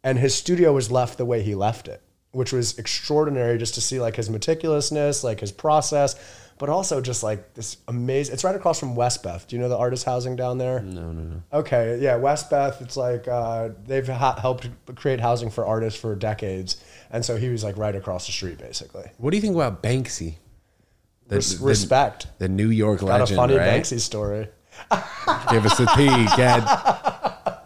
And his studio was left the way he left it, which was extraordinary just to see like his meticulousness, like his process, but also just like this amazing. It's right across from Westbeth. Do you know the artist housing down there? no, no, no. Okay, yeah, Westbeth. It's like uh, they've ha- helped create housing for artists for decades, and so he was like right across the street, basically. What do you think about Banksy? The, Res- the- respect. The New York Got legend, a funny right? Banksy story. Give us a peek. Ed.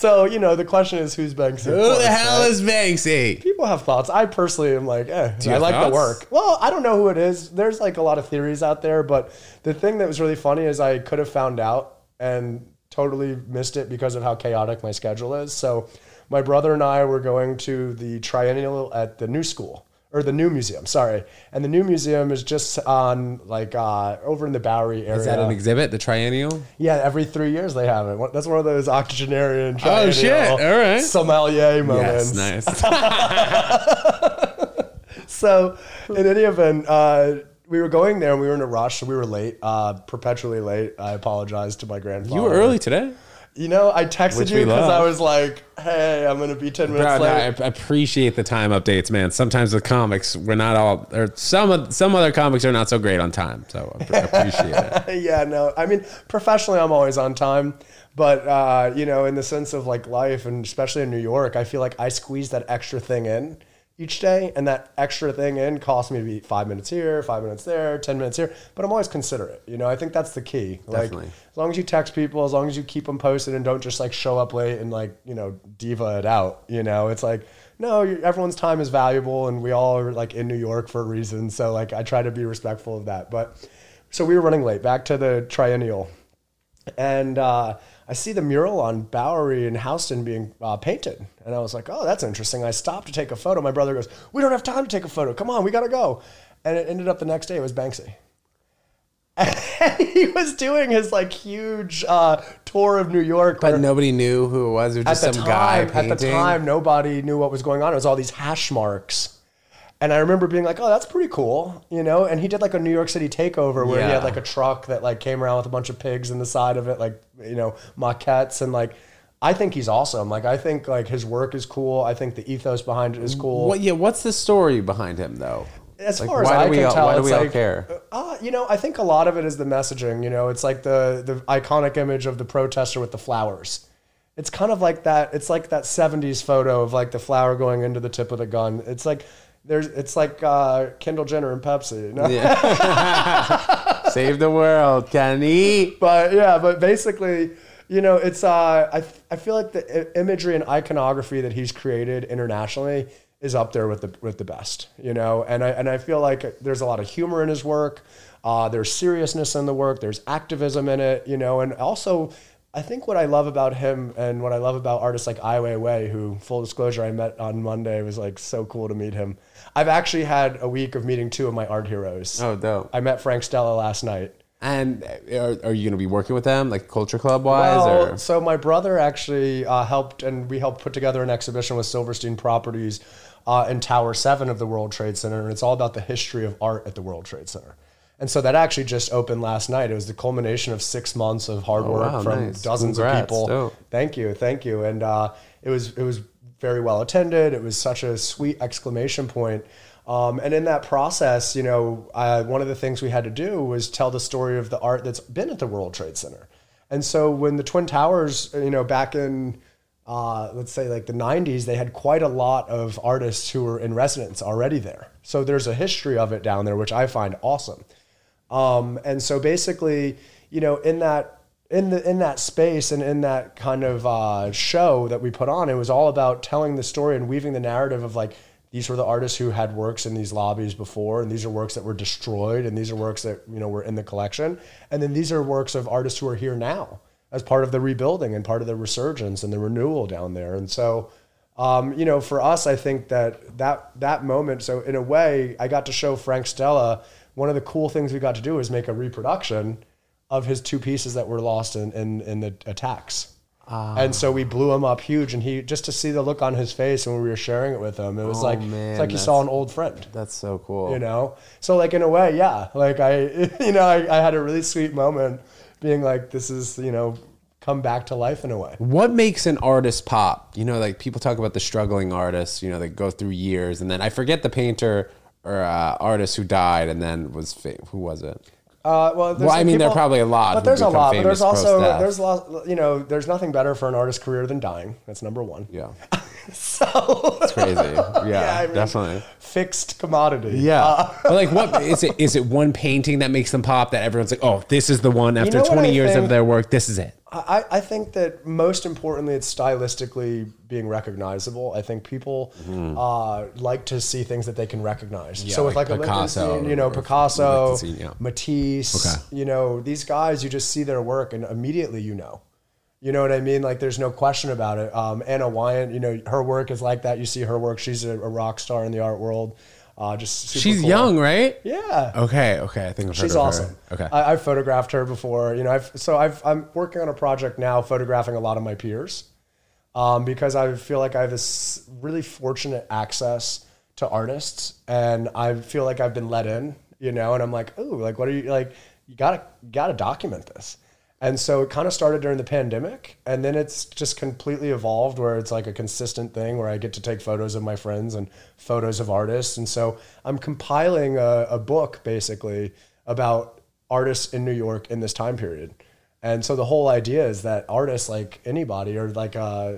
So you know, the question is, who's Banksy? Who course, the hell right? is Banksy? People have thoughts. I personally am like, eh, I like thoughts? the work. Well, I don't know who it is. There's like a lot of theories out there, but the thing that was really funny is I could have found out and totally missed it because of how chaotic my schedule is. So, my brother and I were going to the triennial at the new school or the new museum. Sorry, and the new museum is just on like uh, over in the Bowery area. Is that an exhibit? The triennial? yeah, every three years they have it. That's one of those octogenarian. Oh, shit. All right. Sommelier moments. Yes, nice. So, in any event, uh, we were going there and we were in a rush. So we were late, uh, perpetually late. I apologize to my grandfather. you were early today. You know, I texted Which you because. I was like, "Hey, I'm gonna be ten minutes Bro, no, I late." I appreciate the time updates, man. Sometimes with comics, we're not all, or some of some other comics are not so great on time. So I I appreciate it. yeah, no, I mean, professionally, I'm always on time, but uh, you know, in the sense of like life, and especially in New York, I feel like I squeeze that extra thing in each day, and that extra thing in costs me to be five minutes here, five minutes there, ten minutes here. But I'm always considerate. You know, I think that's the key. Definitely. Like, as long as you text people, as long as you keep them posted, and don't just like show up late and like you know diva it out. You know, it's like. No, everyone's time is valuable, and we all are like in New York for a reason. So like, I try to be respectful of that. But so we were running late. Back to the triennial, and uh, I see the mural on Bowery and Houston being uh, painted, and I was like, "Oh, that's interesting." I stopped to take a photo. My brother goes, "We don't have time to take a photo. Come on, we gotta go." And it ended up the next day. It was Banksy. And he was doing his like huge uh, tour of New York. But nobody knew who it was. It was just some the guy time, painting. at the time, nobody knew what was going on. It was all these hash marks. And I remember being like, "Oh, that's pretty cool," you know. And he did like a New York City takeover where he had like a truck that like came around with a bunch of pigs in the side of it, like you know maquettes and like. I think he's awesome. Like I think like his work is cool. I think the ethos behind it is cool. What? Yeah. What's the story behind him, though? As Like, far as I can all- tell, why do we all like, care? Uh, you know, I think a lot of it is the messaging. You know, it's like the the iconic image of the protester with the flowers. It's kind of like that. It's like that '70s photo of like the flower going into the tip of the gun. It's like there's. It's like uh, Kendall Jenner and Pepsi. You know? Yeah. Save the world, Kenny. but yeah, but basically, you know, it's uh, I I feel like the imagery and iconography that he's created internationally is up there with the with the best, you know, and I and I feel like there's a lot of humor in his work. Uh, there's seriousness in the work. There's activism in it, you know, and also. I think what I love about him and what I love about artists like Ai Weiwei, who, full disclosure, I met on Monday, it was like so cool to meet him. I've actually had a week of meeting two of my art heroes. Oh, dope. I met Frank Stella last night. And are, are you going to be working with them, like Culture Club wise, Well, or so my brother actually uh, helped, and we helped put together an exhibition with Silverstein Properties uh, in Tower Seven of the World Trade Center, and it's all about the history of art at the World Trade Center. And so that actually just opened last night. It was the culmination of six months of hard work Oh, wow, from nice. dozens Congrats. of people. Dope. Thank you, thank you. And uh, it was it was very well attended. It was such a sweet exclamation point. Um, and in that process, you know, one of the things we had to do was tell the story of the art that's been at the World Trade Center. And so when the Twin Towers, you know, back in uh, let's say like the 90s, they had quite a lot of artists who were in residence already there. So there's a history of it down there, which I find awesome. Um, and so basically, you know, in that in the in that space and in that kind of uh, show that we put on, it was all about telling the story and weaving the narrative of like these were the artists who had works in these lobbies before, and these are works that were destroyed, and these are works that you know were in the collection, and then these are works of artists who are here now as part of the rebuilding and part of the resurgence and the renewal down there. And so, um, you know, for us, I think that that that moment. So in a way, I got to show Frank Stella. One of the cool things we got to do is make a reproduction of his two pieces that were lost in in, in the attacks. And so we blew him up huge, and he just to see the look on his face when we were sharing it with him, it was Oh, like man, it's like he saw an old friend That's so cool. you know so like in a way yeah like i you know I, I had a really sweet moment being like this is you know come back to life in a way What makes an artist pop? You know, like people talk about the struggling artists, you know, that go through years and then I forget the painter or uh, artist who died and then was who was it? Uh, well, there's Well, I mean, there are probably a lot but there's a lot but there's also there's a lot you know there's nothing better for an artist's career than dying that's number one Yeah. so It's crazy. Yeah, I mean, definitely. fixed commodity Yeah. Uh, but like what is it is it one painting that makes them pop that everyone's like, "Oh, this is the one after know 20 years think? of their work, this is it." I, I think that most importantly, it's stylistically being recognizable. I think people uh, like to see things that they can recognize. so with like like, Picasso you know, Picasso, Lichtenstein, yeah. Matisse, Okay. you know, these guys, you just see their work and immediately you know. You know what I mean? Like, there's no question about it. Um, Anna Weyant, you know, her work is like that. You see her work; she's a, a rock star in the art world. Uh, just super She's cool. young, right? Yeah. Okay, okay. I think I've She's of her. awesome. Okay. I, I've photographed her before. You know, I've so I've I'm working on a project now, photographing a lot of my peers, um, because I feel like I have this really fortunate access to artists, and I feel like I've been let in. You know, and I'm like, oh, like what are you like? You gotta gotta document this. And so it kind of started during the pandemic, and then it's just completely evolved where it's like a consistent thing where I get to take photos of my friends and photos of artists. And so I'm compiling a, a book basically about artists in New York in this time period. And so the whole idea is that artists, like anybody, or like uh,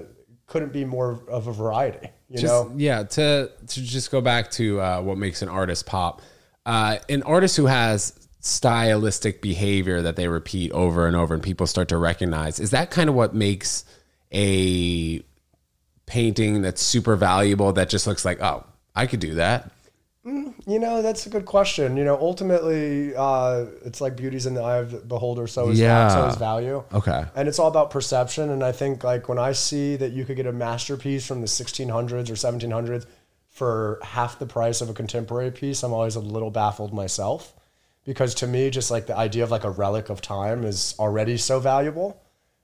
couldn't be more of a variety. You just, know, yeah to to just go back to uh, what makes an artist pop uh, an artist who has stylistic behavior that they repeat over and over and people start to recognize is that kind of what makes a painting that's super valuable that just looks like oh i could do that You know, that's a good question. You know, ultimately, uh, it's like beauty's in the eye of the beholder, so is, Yeah. so is value. Okay. And it's all about perception. And I think, like, when I see that you could get a masterpiece from the 1600s or 1700s for half the price of a contemporary piece, I'm always a little baffled myself. Because to me, just like the idea of like a relic of time is already so valuable.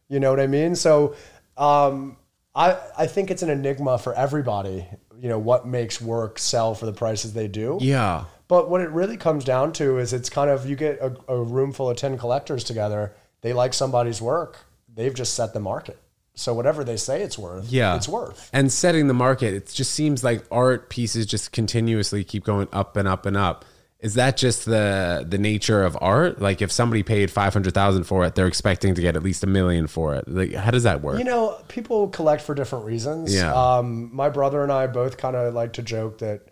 You know what I mean? So um, I, I think it's an enigma for everybody, you know, what makes work sell for the prices they do. yeah But what it really comes down to is it's kind of you get a, a room full of 10 collectors together, they like somebody's work, they've just set the market. So whatever they say it's worth, yeah it's worth. and setting the market it just seems like art pieces just continuously keep going up and up and up is that just the the nature of art like if somebody paid 500000 for it they're expecting to get at least a million for it like how does that work You know, people collect for different reasons. Yeah. Um, my brother and I both kind of like to joke that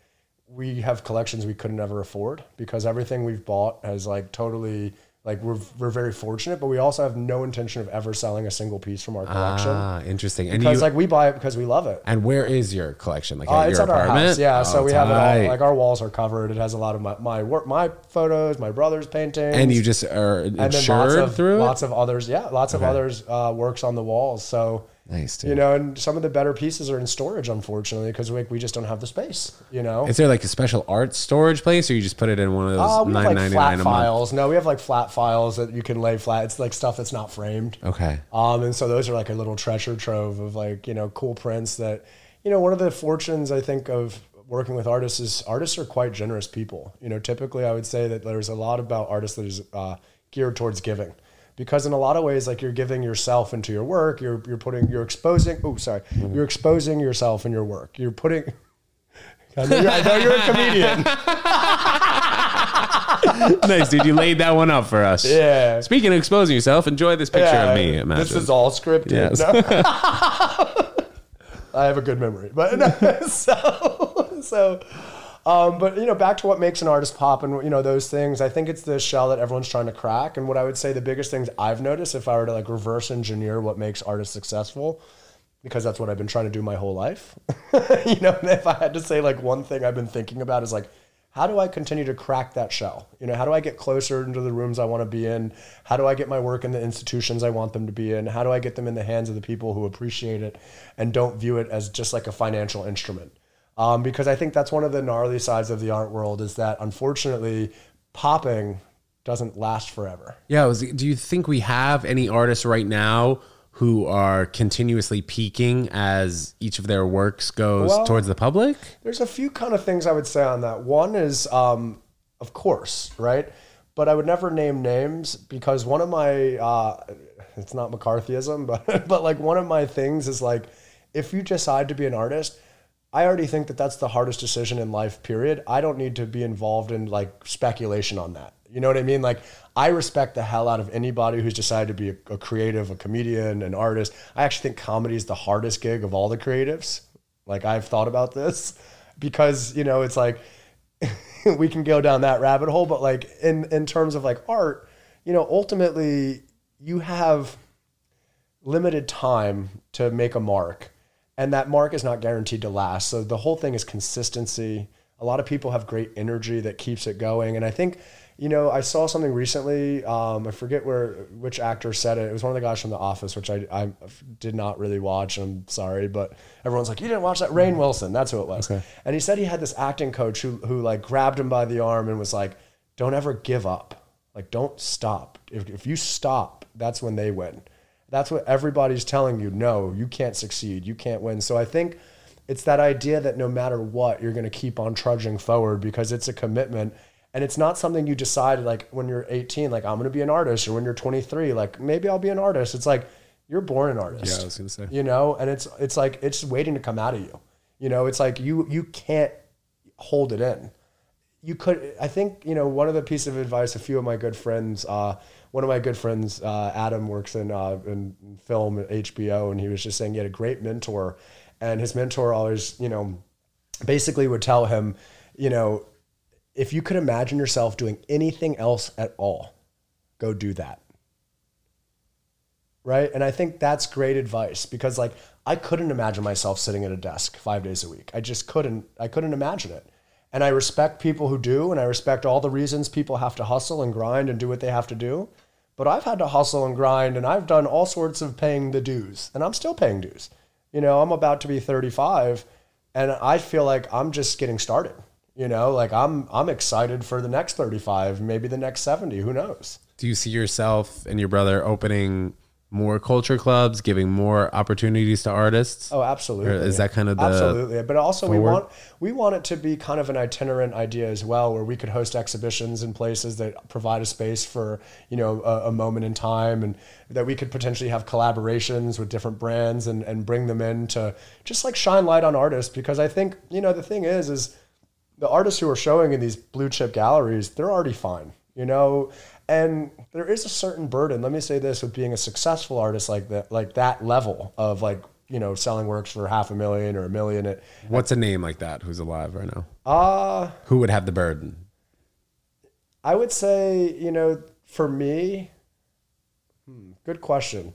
we have collections we couldn't ever afford because everything we've bought has like totally like we're we're very fortunate, but we also have no intention of ever selling a single piece from our collection ah interesting and because you like we buy it because we love it. and where is your collection like Uh, at it's your at our apartment house, yeah. so Oh, we have it all. Like our walls are covered. It has a lot of my my work, my photos, my brother's paintings, and you just are and then lots of through lots it of others. Yeah, lots of others uh, works on the walls. So nice dude. you know, and some of the better pieces are in storage, unfortunately, because we, we just don't have the space. You know, is there like a special art storage place or you just put it in one of uh, those we have like 999 flat files. No, we have like flat files that you can lay flat. It's like stuff that's not framed. okay Um, and so those are like a little treasure trove of like, you know, cool prints that, you know, one of the fortunes I think of working with artists is artists are quite generous people. You know, typically I would say that there's a lot about artists that is uh, geared towards giving. Because in a lot of ways, like you're giving yourself into your work, you're you're putting you're exposing. Oh, sorry, mm-hmm. you're exposing yourself in your work. You're putting. I know you're, I know you're a comedian. nice dude you laid that one up for us Yeah. speaking of exposing yourself enjoy this picture Yeah, of me imagine This is all scripted. Yes. No. I have a good memory, but so so. Um, but you know, back to what makes an artist pop, and you know those things. I think it's the shell that everyone's trying to crack. And what I would say the biggest things I've noticed, if I were to like reverse engineer what makes artists successful, because that's what I've been trying to do my whole life. you know, if I had to say like one thing I've been thinking about is like, how do I continue to crack that shell? You know, how do I get closer into the rooms I want to be in? How do I get my work in the institutions I want them to be in? How do I get them in the hands of the people who appreciate it and don't view it as just like a financial instrument? Um, because I think that's one of the gnarly sides of the art world is that unfortunately, popping doesn't last forever. Yeah. Was, do you think we have any artists right now who are continuously peaking as each of their works goes Well, towards the public? There's a few kind of things I would say on that. One is, um, of course, right? But I would never name names because one of my, uh, it's not McCarthyism, but, but like one of my things is like, if you decide to be an artist, I already think that that's the hardest decision in life, period. I don't need to be involved in like speculation on that. You know what I mean? Like, I respect the hell out of anybody who's decided to be a, a creative, a comedian, an artist. I actually think comedy is the hardest gig of all the creatives. Like, I've thought about this because, you know, it's like we can go down that rabbit hole, but like in, in terms of like art, you know, ultimately you have limited time to make a mark and that mark is not guaranteed to last. So the whole thing is consistency. A lot of people have great energy that keeps it going. And i think you know i saw something recently um, i forget where which actor said it. It was one of the guys from the office which i, I did not really watch i'm sorry but everyone's like you didn't watch that? Rainn wilson. That's who it was. And he said he had this acting coach who, who like grabbed him by the arm and was like don't ever give up. Like don't stop. If, if you stop that's when they win that's what everybody's telling you. No, you can't succeed. You can't win. So I think it's that idea that no matter what, you're going to keep on trudging forward because it's a commitment. And it's not something you decide like when you're 18, like I'm going to be an artist, or when you're 23, like maybe I'll be an artist. It's like you're born an artist. Yeah, I was gonna say. You know, and it's it's like it's waiting to come out of you. You know, it's like you you can't hold it in you could i think you know one of the pieces of advice a few of my good friends uh, one of my good friends uh, adam works in, uh, in film at hbo and he was just saying he had a great mentor. And his mentor always you know basically would tell him you know if you could imagine yourself doing anything else at all go do that. Right? And i think that's great advice because like i couldn't imagine myself sitting at a desk five days a week. I just couldn't i couldn't imagine it. And I respect people who do, and I respect all the reasons people have to hustle and grind and do what they have to do. But I've had to hustle and grind, and I've done all sorts of paying the dues, and I'm still paying dues. You know, I'm about to be 35, and I feel like I'm just getting started. You know, like I'm I'm excited for the next 35, maybe the next 70. Who knows? Do you see yourself and your brother opening more culture clubs, giving more opportunities to artists? Oh, absolutely. Or is that kind of the absolutely? But also, we want we want it to be kind of an itinerant idea as well, where we could host exhibitions in places that provide a space for you know a, a moment in time, and that we could potentially have collaborations with different brands and and bring them in to just like shine light on artists. Because I think you know the thing is is the artists who are showing in these blue chip galleries, they're already fine, you know. And there is a certain burden. Let me say this: with being a successful artist like that, like that level of like you know selling works for half a million or a million, it What's a name like that who's alive right now? uh Who would have the burden? I would say you know for me, hmm, good question.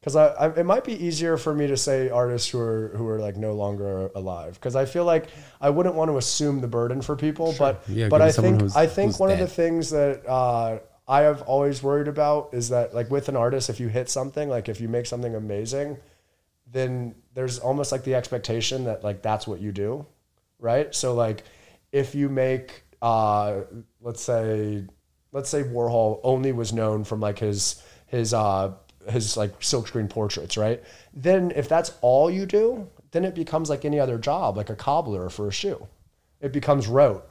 Because I, I, it might be easier for me to say artists who are who are like no longer alive. Because I feel like I wouldn't want to assume the burden for people. But Yeah, but I think I think one of the things that uh, I have always worried about is that like with an artist, if you hit something, like if you make something amazing, then there's almost like the expectation that like that's what you do, right? So like if you make uh, let's say let's say Warhol only was known from like his his uh his like silkscreen portraits, right? Then if that's all you do, then it becomes like any other job, like a cobbler for a shoe. It becomes rote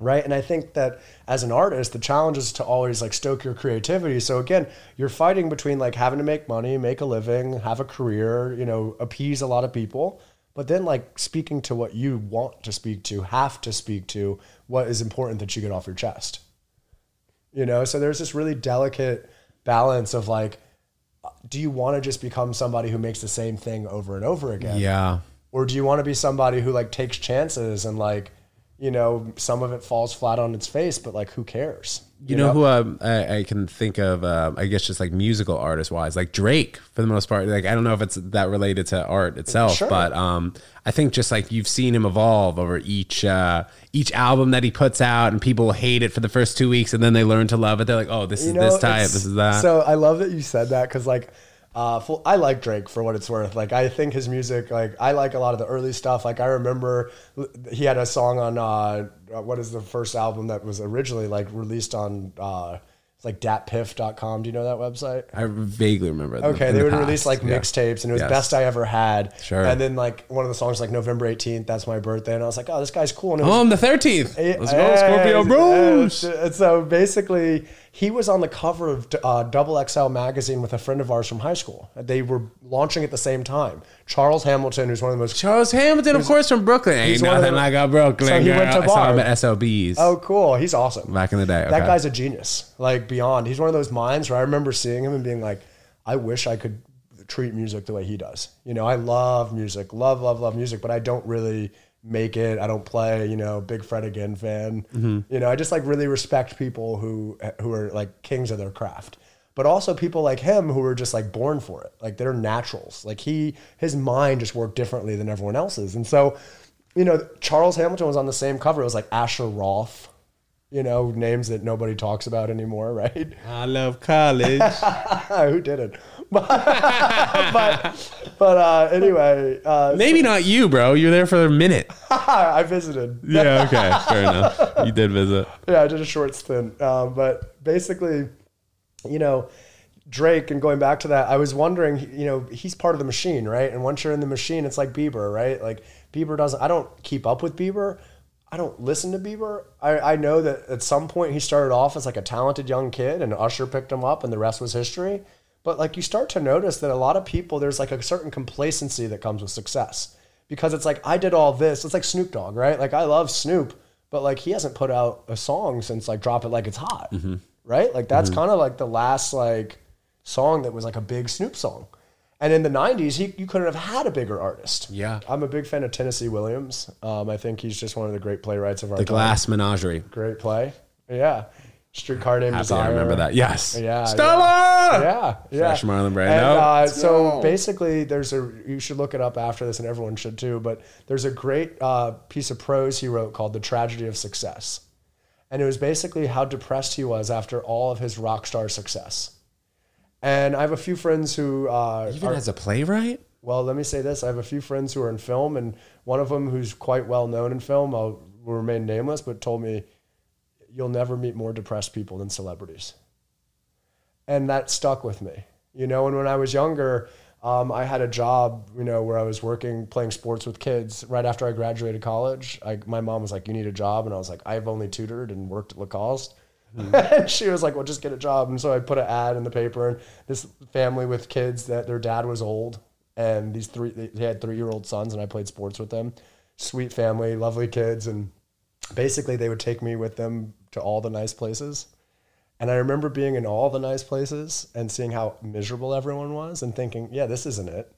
right? And i think that as an artist the challenge is to always like stoke your creativity. So again you're fighting between like having to make money make a living have a career you know appease a lot of people. But then like speaking to what you want to speak to have to speak to what is important that you get off your chest. You know so there's this really delicate balance of like do you want to just become somebody who makes the same thing over and over again? Yeah. or do you want to be somebody who like takes chances and like you know some of it falls flat on its face but like who cares You, know, who um, I, I can think of? Uh, I guess just like musical artist wise, like Drake for the most part. Like I don't know if it's that related to art itself, Sure. but um, I think just like you've seen him evolve over each uh, each album that he puts out, and people hate it for the first two weeks, and then they learn to love it. They're like, oh, this is know, this type, this is that. So I love that you said that because like, uh, full, I like Drake for what it's worth. Like I think his music, like I like a lot of the early stuff. Like I remember he had a song on uh, uh, what is the first album that was originally like released on uh, it's like datpiff.com. Do you know that website? I vaguely remember. them Okay, in they the would past. release like Yeah. mixtapes, and it was Yes. best I ever had. Sure. And then like one of the songs like November eighteenth, that's my birthday, and I was like, oh, this guy's cool. And it was Oh, I'm the thirteenth. Let's go, Scorpio Bros. so basically, he was on the cover of uh, Double XL magazine with a friend of ours from high school. They were launching at the same time. Charles Hamilton, who's one of the most Charles Hamilton, of course, from Brooklyn. Ain't he's one nothing the- like a Brooklyn So he girl. went to I saw him at SOBs oh cool, he's awesome. back in the day. That guy's a genius, like beyond. He's one of those minds where I remember seeing him and being like, I wish I could treat music the way he does. You know, I love music, love, love, love music, but I don't really make it. I don't play. You know, big Fred again fan. Mm-hmm. You know, I just like really respect people who who are like kings of their craft. But also people like him who are just like born for it. Like they're naturals. Like he, his mind just worked differently than everyone else's. And so, you know, Charles Hamilton was on the same cover. It was like Asher Roth you know, names that nobody talks about anymore, right? I love college. Who didn't? But, but, but uh, anyway, uh, Maybe not you, bro. You were there for a minute. I visited. Yeah, okay. Fair enough. You did visit. Yeah, I did a short stint. Um, but basically, you know, Drake, and going back to that, I was wondering, you know, he's part of the machine, right? And once you're in the machine, it's like Bieber, right? Like Bieber doesn't, I don't keep up with Bieber. I don't listen to Bieber. I, I know that at some point he started off as like a talented young kid and Usher picked him up and the rest was history. But like you start to notice that a lot of people, there's like a certain complacency that comes with success because it's like, I did all this. It's like Snoop Dogg, right? Like I love Snoop, but like he hasn't put out a song since like Drop It Like It's Hot, right? Like that's kind of like the last like song that was like a big Snoop song. And in the 90s, he, you couldn't have had a bigger artist. Yeah. I'm a big fan of Tennessee Williams. Um, I think he's just one of the great playwrights of our The time. Glass Menagerie. Great play. Yeah. Streetcar Named Happy Desire. I remember that. Yes. Yeah, Stella! Yeah, yeah. Fresh Marlon Brando. And, uh, so go. basically, there's a you should look it up after this, and everyone should too. But there's a great uh, piece of prose he wrote called "The Tragedy of Success," and it was basically how depressed he was after all of his rock star success. And I have a few friends who uh, Even are, as a playwright? well, let me say this: I have a few friends who are in film, and one of them who's quite well known in film, I'll will remain nameless, but told me, "You'll never meet more depressed people than celebrities," and that stuck with me. You know, and when I was younger, um, I had a job, you know, where I was working playing sports with kids. Right after I graduated college, I, my mom was like, "You need a job," and I was like, "I've only tutored and worked at Lacoste." and she was like, "Well, just get a job." And so I put an ad in the paper, and this family with kids that their dad was old, and these three they had three year old sons, and I played sports with them. Sweet family, lovely kids, and basically they would take me with them to all the nice places. And I remember being in all the nice places and seeing how miserable everyone was, and thinking, "Yeah, this isn't it."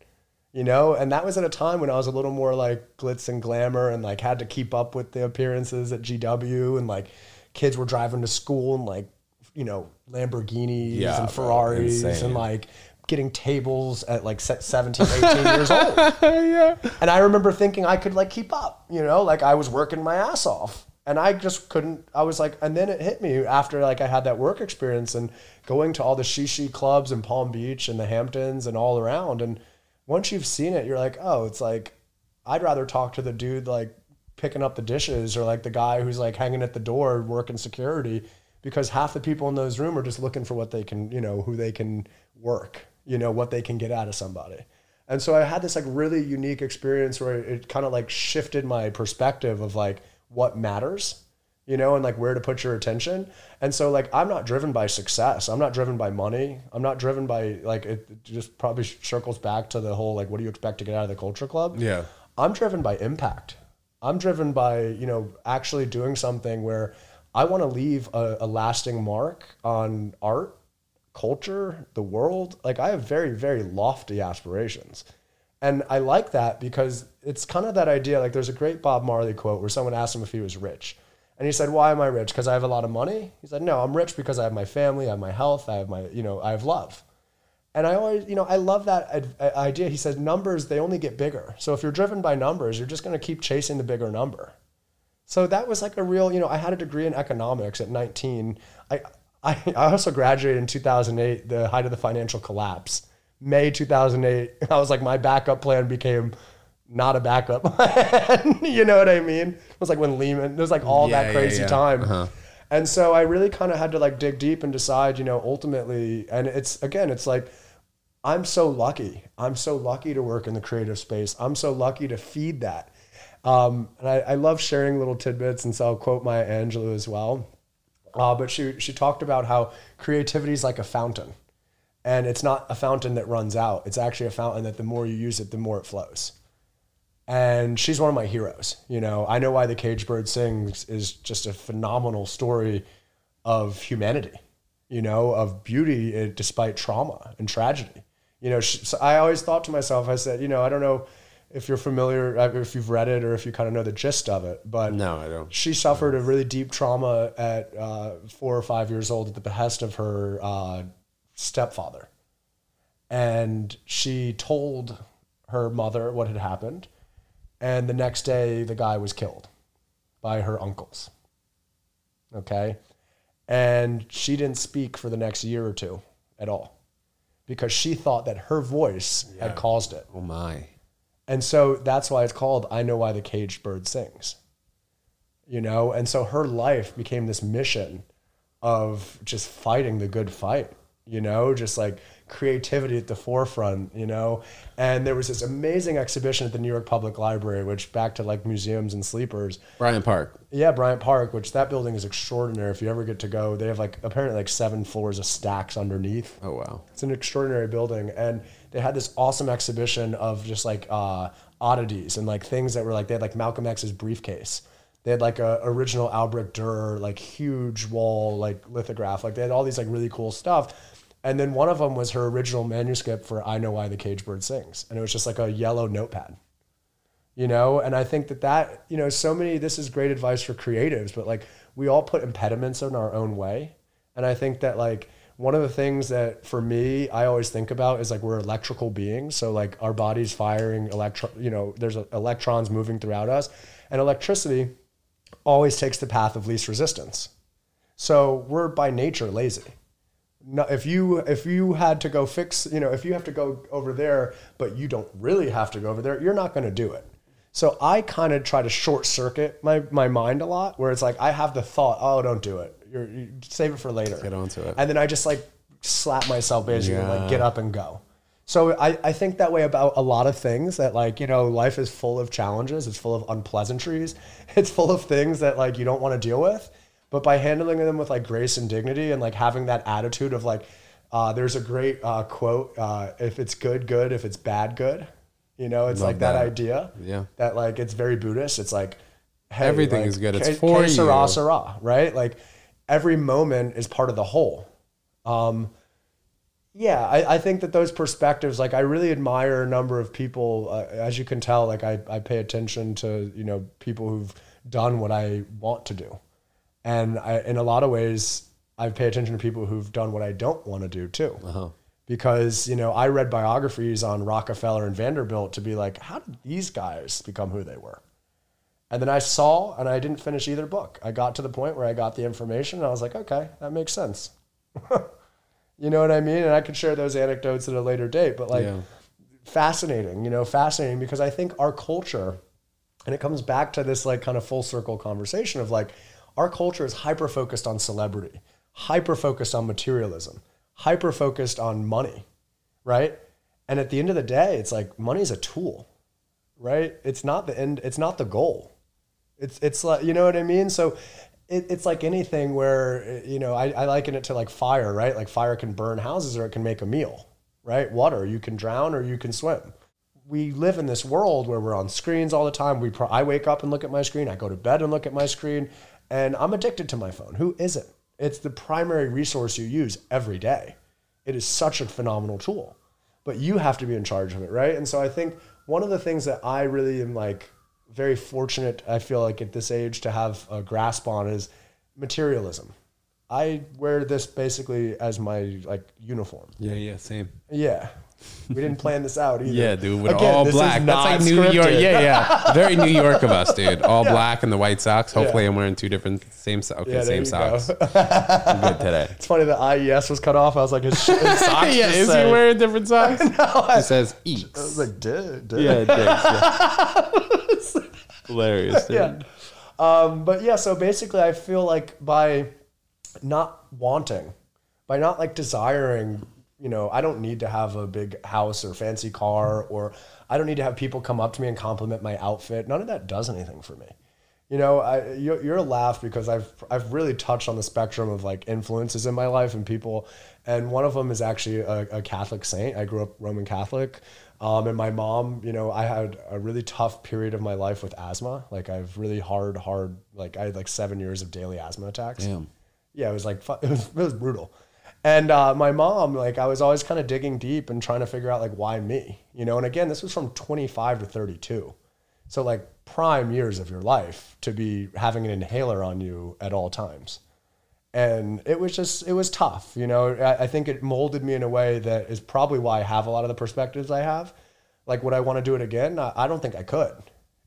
You know, and that was at a time when I was a little more like glitz and glamour and like had to keep up with the appearances at GW and like kids were driving to school and like, you know, Lamborghinis Yeah, and Ferraris insane. and like getting tables at like se- 17, 18 years old. yeah. And I remember thinking I could like keep up, you know, like I was working my ass off. And I just couldn't. I was like, and then it hit me after like I had that work experience and going to all the shishi clubs in Palm Beach and the Hamptons and all around. And once you've seen it, you're like, oh, it's like I'd rather talk to the dude like picking up the dishes or like the guy who's like hanging at the door working security because half the people in those room are just looking for what they can, you know, who they can work, you know, what they can get out of somebody. And so I had this like really unique experience where it kind of like shifted my perspective of like what matters, you know, and like where to put your attention. And so like I'm not driven by success. I'm not driven by money. I'm not driven by like it just probably circles back to the whole like what do you expect to get out of the culture club? Yeah. I'm driven by impact. I'm driven by, you know, actually doing something where I want to leave a, a lasting mark on art, culture, the world. Like I have very, very lofty aspirations. And I like that because it's kind of that idea. Like there's a great Bob Marley quote where someone asked him if he was rich. And he said, Why am I rich? Because I have a lot of money? He said, No, I'm rich because I have my family, I have my health, I have my, you know, I have love. And I always, you know, I love that idea. He says, numbers, they only get bigger. So if you're driven by numbers, you're just going to keep chasing the bigger number. So that was like a real, you know, I had a degree in economics at 19. I, I, also graduated in 2008, the height of the financial collapse. May 2008, I was like, my backup plan became not a backup. you know what I mean? It was like when Lehman, it was like all yeah, that crazy yeah, yeah. time. Uh-huh. And so I really kind of had to like dig deep and decide, you know, ultimately, and it's again, it's like, I'm so lucky. I'm so lucky to work in the creative space. I'm so lucky to feed that. Um, and I, I, love sharing little tidbits, and so I'll quote Maya Angelou as well. Uh, but she she talked about how creativity is like a fountain, and it's not a fountain that runs out. It's actually a fountain that the more you use it, the more it flows and she's one of my heroes. You know, I know why the cage bird sings is just a phenomenal story of humanity. You know, of beauty eh, despite trauma and tragedy. You know, she, so I always thought to myself, I said, you know, I don't know if you're familiar, uh, if you've read it, or if you kind of know the gist of it. But no, I don't. She suffered a really deep trauma at uh, four or five years old at the behest of her uh, stepfather, and she told her mother what had happened and the next day, the guy was killed by her uncles. Okay. And she didn't speak for the next year or two at all because she thought that her voice yeah. had caused it. Oh, my. And so that's why it's called I Know Why the Caged Bird Sings. You know? And so her life became this mission of just fighting the good fight, you know, just like creativity at the forefront, you know. And there was this amazing exhibition at the New York Public Library, which back to like museums and sleepers. Bryant Park. Yeah, Bryant Park, which that building is extraordinary. If you ever get to go, they have like apparently like seven floors of stacks underneath. Oh wow, it's an extraordinary building, and they had this awesome exhibition of just like uh, oddities and like things that were like they had like Malcolm X's briefcase. They had like a original Albrecht Dürer, like huge wall, like lithograph. Like they had all these like really cool stuff and then one of them was her original manuscript for I Know Why the Cage Bird Sings. And it was just like a yellow notepad, you know? And I think that that, you know, so many, this is great advice for creatives, but like we all put impediments in our own way. And I think that like, one of the things that for me I always think about is like we're electrical beings. So like our body's firing electron, you know, there's electrons moving throughout us, and electricity always takes the path of least resistance. So we're by nature lazy no, if you if you had to go fix, you know, if you have to go over there, but you don't really have to go over there, you're not going to do it. So I kind of try to short circuit my my mind a lot, where it's like I have the thought, oh, don't do it. You're, you save it for later. Get onto it. And then I just like slap myself basically, yeah. like get up and go. So I, I think that way about a lot of things that like, you know, life is full of challenges. It's full of unpleasantries. It's full of things that like you don't want to deal with but by handling them with like grace and dignity and like having that attitude of like uh, there's a great uh, quote uh, if it's good good if it's bad good you know it's Love like that. that. idea yeah that like it's very buddhist it's like hey, everything like, is good it's k- for k- you sera, sera, right like every moment is part of the whole um, yeah I, I think that those perspectives like i really admire a number of people uh, as you can tell like I, I pay attention to you know people who've done what i want to do and I, in a lot of ways, I pay attention to people who've done what I don't want to do too. Uh-huh. Because, you know, I read biographies on Rockefeller and Vanderbilt to be like, how did these guys become who they were? And then I saw, and I didn't finish either book. I got to the point where I got the information and I was like, okay, that makes sense. you know what I mean? And I could share those anecdotes at a later date, but like, yeah. fascinating, you know, fascinating because I think our culture, and it comes back to this like kind of full circle conversation of like, our culture is hyper focused on celebrity, hyper focused on materialism, hyper focused on money, right? And at the end of the day, it's like money is a tool, right? It's not the end, it's not the goal. It's it's like you know what I mean? So it, it's like anything where you know I, I liken it to like fire, right? Like fire can burn houses or it can make a meal, right? Water, you can drown or you can swim we live in this world where we're on screens all the time. We pro- I wake up and look at my screen. I go to bed and look at my screen. And I'm addicted to my phone. Who isn't? It's the primary resource you use every day. It is such a phenomenal tool, but you have to be in charge of it, right? And so I think one of the things that I really am like very fortunate. I feel like at this age to have a grasp on is materialism. I wear this basically as my like uniform. Yeah, yeah, same. Yeah. We didn't plan this out either. Yeah, dude, with Again, all black. That's like New York. Yeah, yeah. Very New York of us, dude. All black and the white socks. Hopefully, I'm wearing two different same. so- Okay, Yeah, same go. socks. I'm good today. It's funny that IES was cut off. I was like, his, his socks yeah, is say- he wearing different socks? no It says I Eeks. was like, dude. duh. Yeah, it does, Hilarious. Dude. yeah. Um, but yeah, so basically, I feel like by not wanting, by not like desiring, you know, I don't need to have a big house or fancy car, or I don't need to have people come up to me and compliment my outfit. None of that does anything for me. You know, I, you're, you're a laugh because I've I've really touched on the spectrum of like influences in my life and people, and one of them is actually a, a Catholic saint. I grew up Roman Catholic, um, and my mom. You know, I had a really tough period of my life with asthma. Like I've really hard, hard. Like I had like seven years of daily asthma attacks. Damn. Yeah, it was like it was, it was brutal. And uh, my mom, like, I was always kind of digging deep and trying to figure out like why me, you know. And again, this was from 25 to 32. So like prime years of your life to be having an inhaler on you at all times. And it was just, it was tough. You know, I, I think it molded me in a way that is probably why I have a lot of the perspectives I have. Like, would I want to do it again? I, I don't think I could.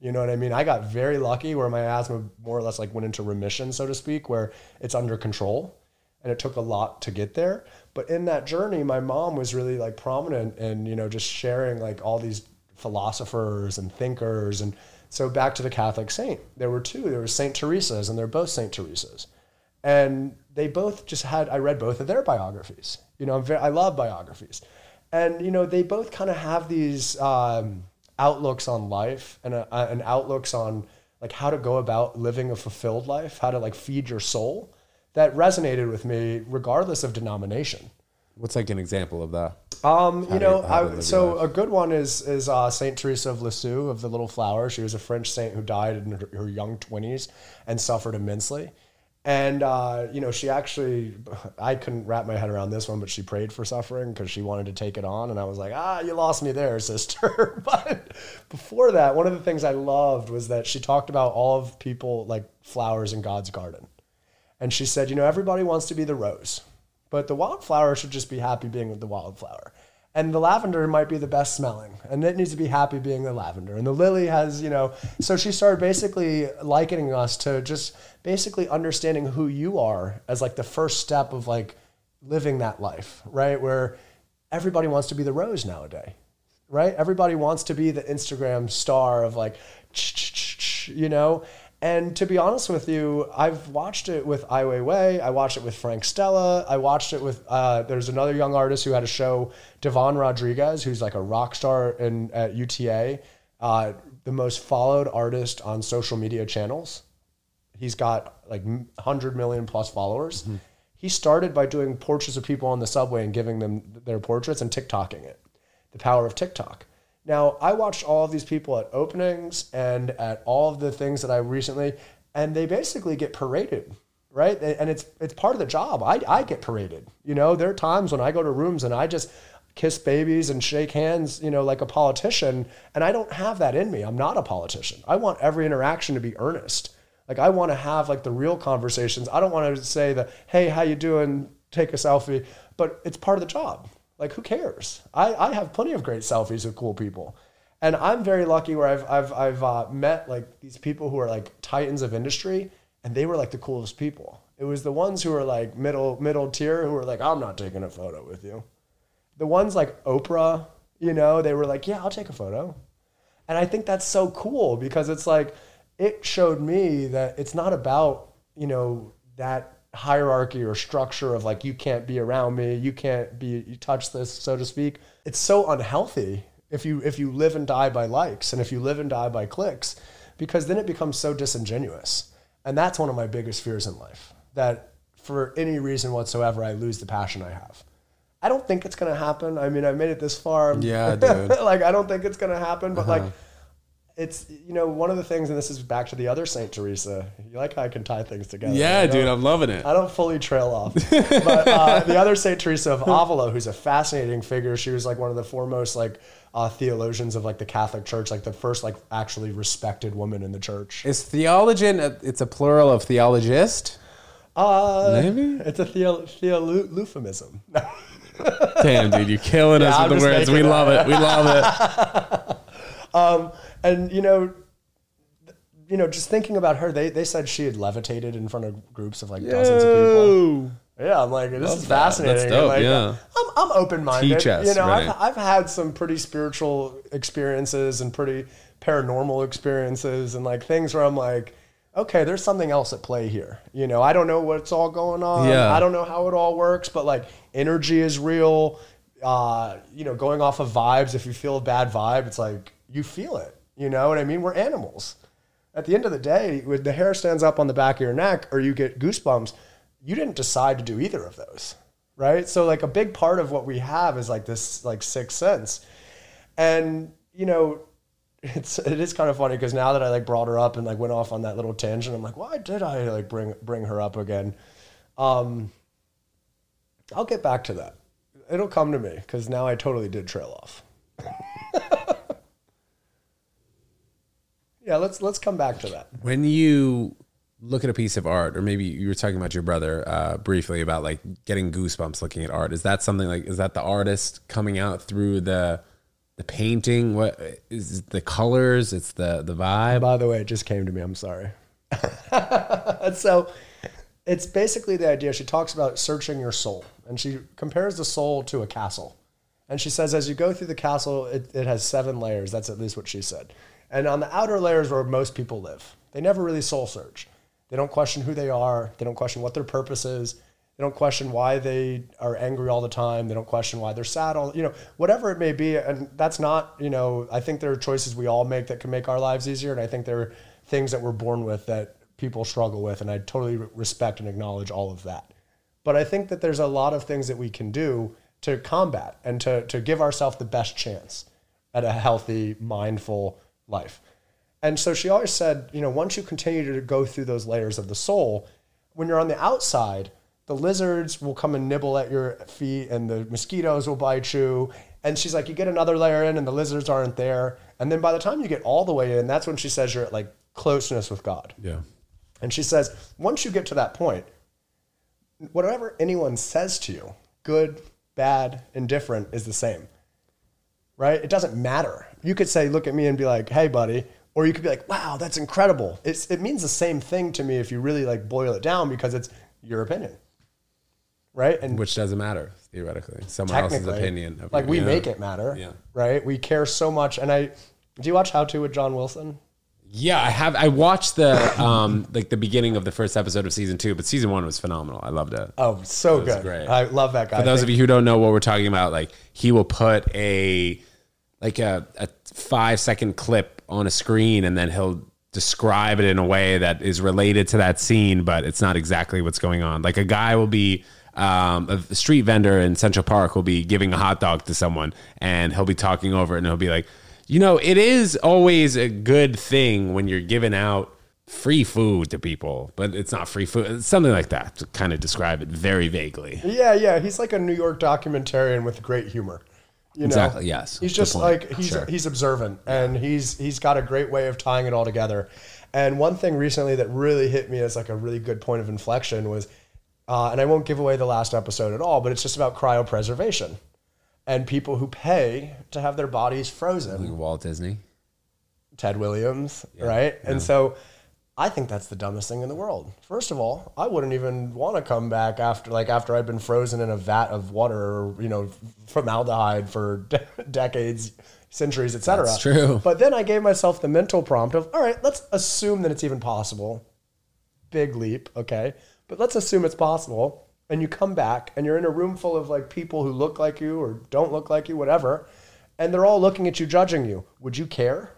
You know what I mean? I got very lucky where my asthma more or less like went into remission, so to speak, where it's under control. And it took a lot to get there. But in that journey, my mom was really like prominent and, you know, just sharing like all these philosophers and thinkers. And so back to the Catholic saint, there were two. There was Saint Teresa's, and they're both Saint Teresa's. And they both just had, I read both of their biographies. You know, very, I love biographies. And, you know, they both kind of have these um, outlooks on life and, uh, and outlooks on like how to go about living a fulfilled life, how to like feed your soul that resonated with me regardless of denomination. What's like an example of that? Um, you know, I, so a good one is is uh, Saint Teresa of Lisieux of the Little Flower. She was a French saint who died in her, her young twenties and suffered immensely. And uh, you know, she actually, I couldn't wrap my head around this one, but she prayed for suffering because she wanted to take it on. And I was like, ah, you lost me there, sister. but before that, one of the things I loved was that she talked about all of people like flowers in God's garden. And she said, you know, everybody wants to be the rose, but the wildflower should just be happy being the wildflower. And the lavender might be the best smelling, and it needs to be happy being the lavender. And the lily has, you know, so she started basically likening us to just basically understanding who you are as like the first step of like living that life, right? Where everybody wants to be the rose nowadays, right? Everybody wants to be the Instagram star of like, you know? And to be honest with you, I've watched it with Ai Weiwei. I watched it with Frank Stella. I watched it with, uh, there's another young artist who had a show, Devon Rodriguez, who's like a rock star in, at UTA, uh, the most followed artist on social media channels. He's got like 100 million plus followers. He started by doing portraits of people on the subway and giving them their portraits and TikToking it. The power of TikTok. Now, I watched all of these people at openings and at all of the things that I recently, and they basically get paraded, right? And it's it's part of the job. I, I get paraded. You know, there are times when I go to rooms and I just kiss babies and shake hands, you know, like a politician, and I don't have that in me. I'm not a politician. I want every interaction to be earnest. Like I want to have like the real conversations. I don't want to say the, hey, how you doing? Take a selfie. But it's part of the job. Like who cares? I, I have plenty of great selfies with cool people. And I'm very lucky where I've, I've, I've uh, met like these people who are like titans of industry and they were like the coolest people. It was the ones who were like middle, middle tier who were like, I'm not taking a photo with you. The ones like Oprah, you know, they were like, yeah, I'll take a photo. And I think that's so cool because it's like, it showed me that it's not about, you know, that hierarchy or structure of like, you can't be around me, you can't be, you touch this, so to speak. It's so unhealthy if you, if you live and die by likes and if you live and die by clicks, because then it becomes so disingenuous. And that's one of my biggest fears in life that for any reason whatsoever, I lose the passion I have. I don't think it's gonna happen. I mean, I made it this far. Yeah, dude. like, I don't think it's gonna happen. But like, uh-huh. It's you know one of the things, and this is back to the other Saint Teresa. You like how I can tie things together? Yeah, dude, I'm loving it. I don't fully trail off. but uh, the other Saint Teresa of Avila, who's a fascinating figure, she was like one of the foremost like uh, theologians of like the Catholic Church, like the first like actually respected woman in the church. Is theologian? a- It's a plural of theologist. Uh, Maybe? it's a theo theolufemism. Damn, dude, you're killing us Yeah, I'm with the words. We making love it. We love it. and you know, you know, just thinking about her, they they said she had levitated in front of groups of like dozens of people. Yeah, I'm like, this is that. That's fascinating. dope, like, yeah. I'm, I'm open minded. You know, right. I've, I've had some pretty spiritual experiences and pretty paranormal experiences and like things where I'm like, okay, there's something else at play here. You know, I don't know what's all going on. Yeah. I don't know how it all works, but like energy is real. Uh, you know, going off of vibes, if you feel a bad vibe, it's like you feel it. You know what I mean? We're animals at the end of the day, when the hair stands up on the back of your neck or you get goosebumps, you didn't decide to do either of those, right? So like a big part of what we have is like this like sixth sense, and you know, it's it is kind of funny because now that I like brought her up and like went off on that little tangent, I'm like, why did I like bring bring her up again? Um, I'll get back to that. It'll come to me because now I totally did trail off. yeah, let's let's come back to that. When you look at a piece of art, or maybe you were talking about your brother uh, briefly about like getting goosebumps looking at art. Is that something like is that the artist coming out through the the painting? What is it the colors? It's the the vibe. By the way, it just came to me. I'm sorry. so it's basically the idea. She talks about searching your soul, and she compares the soul to a castle. And she says, as you go through the castle, it, it has seven layers. That's at least what she said. And on the outer layers where most people live, they never really soul search. They don't question who they are. They don't question what their purpose is. They don't question why they are angry all the time. They don't question why they're sad all, you know, whatever it may be. And that's not, you know, I think there are choices we all make that can make our lives easier. And I think there are things that we're born with that people struggle with. And I totally respect and acknowledge all of that. But I think that there's a lot of things that we can do to combat and to, to give ourselves the best chance at a healthy, mindful life. And so she always said, you know, once you continue to go through those layers of the soul, when you're on the outside, the lizards will come and nibble at your feet and the mosquitoes will bite you. And she's like, you get another layer in and the lizards aren't there. And then by the time you get all the way in, that's when she says you're at like closeness with God. Yeah. And she says, once you get to that point, whatever anyone says to you, good, bad, indifferent, is the same. Right? It doesn't matter. You could say, look at me and be like, hey, buddy. Or you could be like, wow, that's incredible. It's, it means the same thing to me if you really like boil it down because it's your opinion. Right? And Which doesn't matter theoretically. Someone else's opinion. of like you, we yeah. make it matter. Yeah. Right? We care so much. And I, do you watch How To with John Wilson? Yeah, I have. I watched the um like the beginning of the first episode of season two, but season one was phenomenal. I loved it. Oh, so was good. great. I love that guy. For those of you who don't know what we're talking about, like he will put a like a, a five second clip on a screen and then he'll describe it in a way that is related to that scene, but it's not exactly what's going on. Like a guy will be um, a street vendor in Central Park will be giving a hot dog to someone and he'll be talking over it and he'll be like, you know, it is always a good thing when you're giving out free food to people, but it's not free food. It's something like that to kind of describe it very vaguely. Yeah, yeah. He's like a New York documentarian with great humor. You know? Exactly, yes. He's just like he's Sure. he's observant and he's he's got a great way of tying it all together. And one thing recently that really hit me as like a really good point of inflection was, uh, and I won't give away the last episode at all, but it's just about cryopreservation and people who pay to have their bodies frozen. Walt Disney. Ted Williams, right? And so I think that's the dumbest thing in the world. First of all, I wouldn't even want to come back after like after I'd been frozen in a vat of water or you know formaldehyde for de- decades, centuries, etc. That's true. But then I gave myself the mental prompt of all right, let's assume that it's even possible. Big leap, okay? But let's assume it's possible and you come back and you're in a room full of like people who look like you or don't look like you whatever and they're all looking at you judging you. Would you care?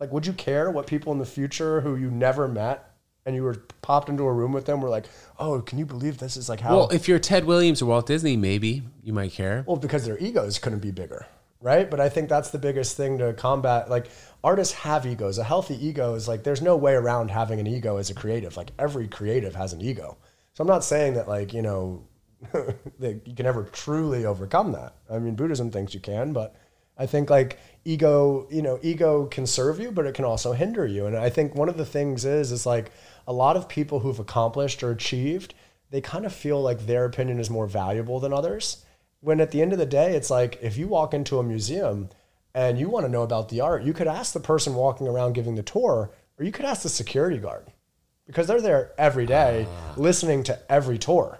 Like, would you care what people in the future who you never met and you were popped into a room with them were like, oh, can you believe this is like how? Well, if you're Ted Williams or Walt Disney, maybe you might care. Well, because their egos couldn't be bigger. right? But I think that's the biggest thing to combat. Like artists have egos. A healthy ego is like there's no way around having an ego as a creative. Like every creative has an ego. So I'm not saying that like you know that you can ever truly overcome that. I mean, Buddhism thinks you can, but I think like ego, you know, ego can serve you, but it can also hinder you. And I think one of the things is is like a lot of people who've accomplished or achieved, they kind of feel like their opinion is more valuable than others. When at the end of the day, it's like if you walk into a museum and you want to know about the art, you could ask the person walking around giving the tour, or you could ask the security guard because they're there every day ah. listening to every tour.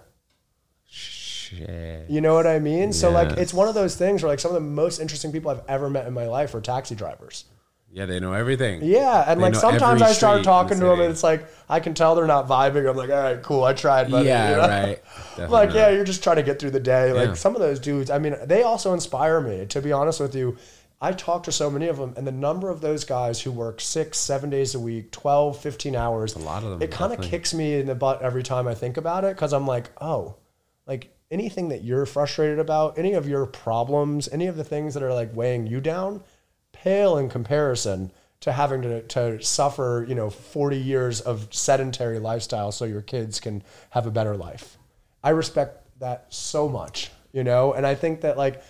Shit. You know what I mean? So like it's one of those things where like some of the most interesting people I've ever met in my life are taxi drivers. Yeah, they know everything. Yeah, and They like sometimes I start talking to them and it's like I can tell they're not vibing. I'm like, all right, cool, I tried, but Yeah, right. I'm Definitely like, not. yeah, you're just trying to get through the day. Like Yeah. some of those dudes, I mean, they also inspire me. To be honest with you, I talk to so many of them, and the number of those guys who work six, seven days a week, 12, 15 hours, a lot of them, It kind of kicks me in the butt every time I think about it because I'm like, oh, like anything that you're frustrated about, any of your problems, any of the things that are like weighing you down, pale in comparison to having to, to suffer, you know, 40 years of sedentary lifestyle so your kids can have a better life. I respect that so much, you know, and I think that like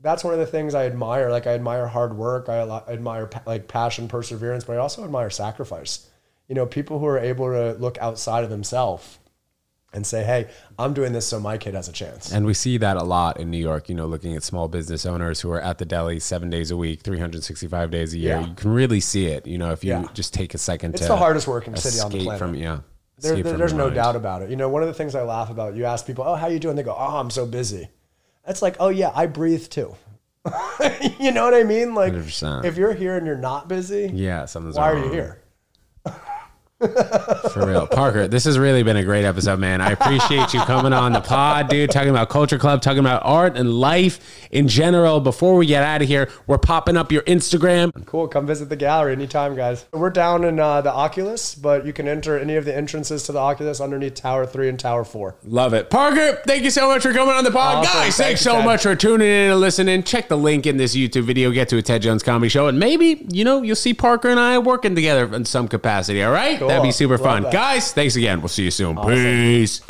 that's one of the things I admire. Like I admire hard work, I admire like passion, perseverance, but I also admire sacrifice. You know, people who are able to look outside of themselves and say, "Hey, I'm doing this so my kid has a chance." And we see that a lot in New York, you know, looking at small business owners who are at the deli seven days a week, 365 days a year. Yeah. You can really see it, you know, if you Yeah. just take a second It's to the hardest working city on the planet. From, yeah. There, there- there's no mind. doubt about it. You know, one of the things I laugh about, you ask people, "Oh, how you doing?" They go, "Oh, I'm so busy." That's like, "Oh yeah, I breathe too." you know what I mean? Like, 100%. if you're here and you're not busy, Yeah, something's why are you here? For real. Parker, this has really been a great episode, man. I appreciate you coming on the pod, dude, talking about Culture Club, talking about art and life in general. Before we get out of here, we're popping up your Instagram. Cool. Come visit the gallery anytime, guys. We're down in uh, the Oculus, but you can enter any of the entrances to the Oculus underneath Tower 3 and Tower 4. Love it. Parker, thank you so much for coming on the pod. Awesome. Guys, Thank thanks so much for tuning in and listening. Check the link in this YouTube video. Get to a Ted Jones comedy show. And maybe, you know, you'll see Parker and I working together in some capacity. All right? Cool. That'd be super Love fun. that. Guys, thanks again. We'll see you soon. Peace.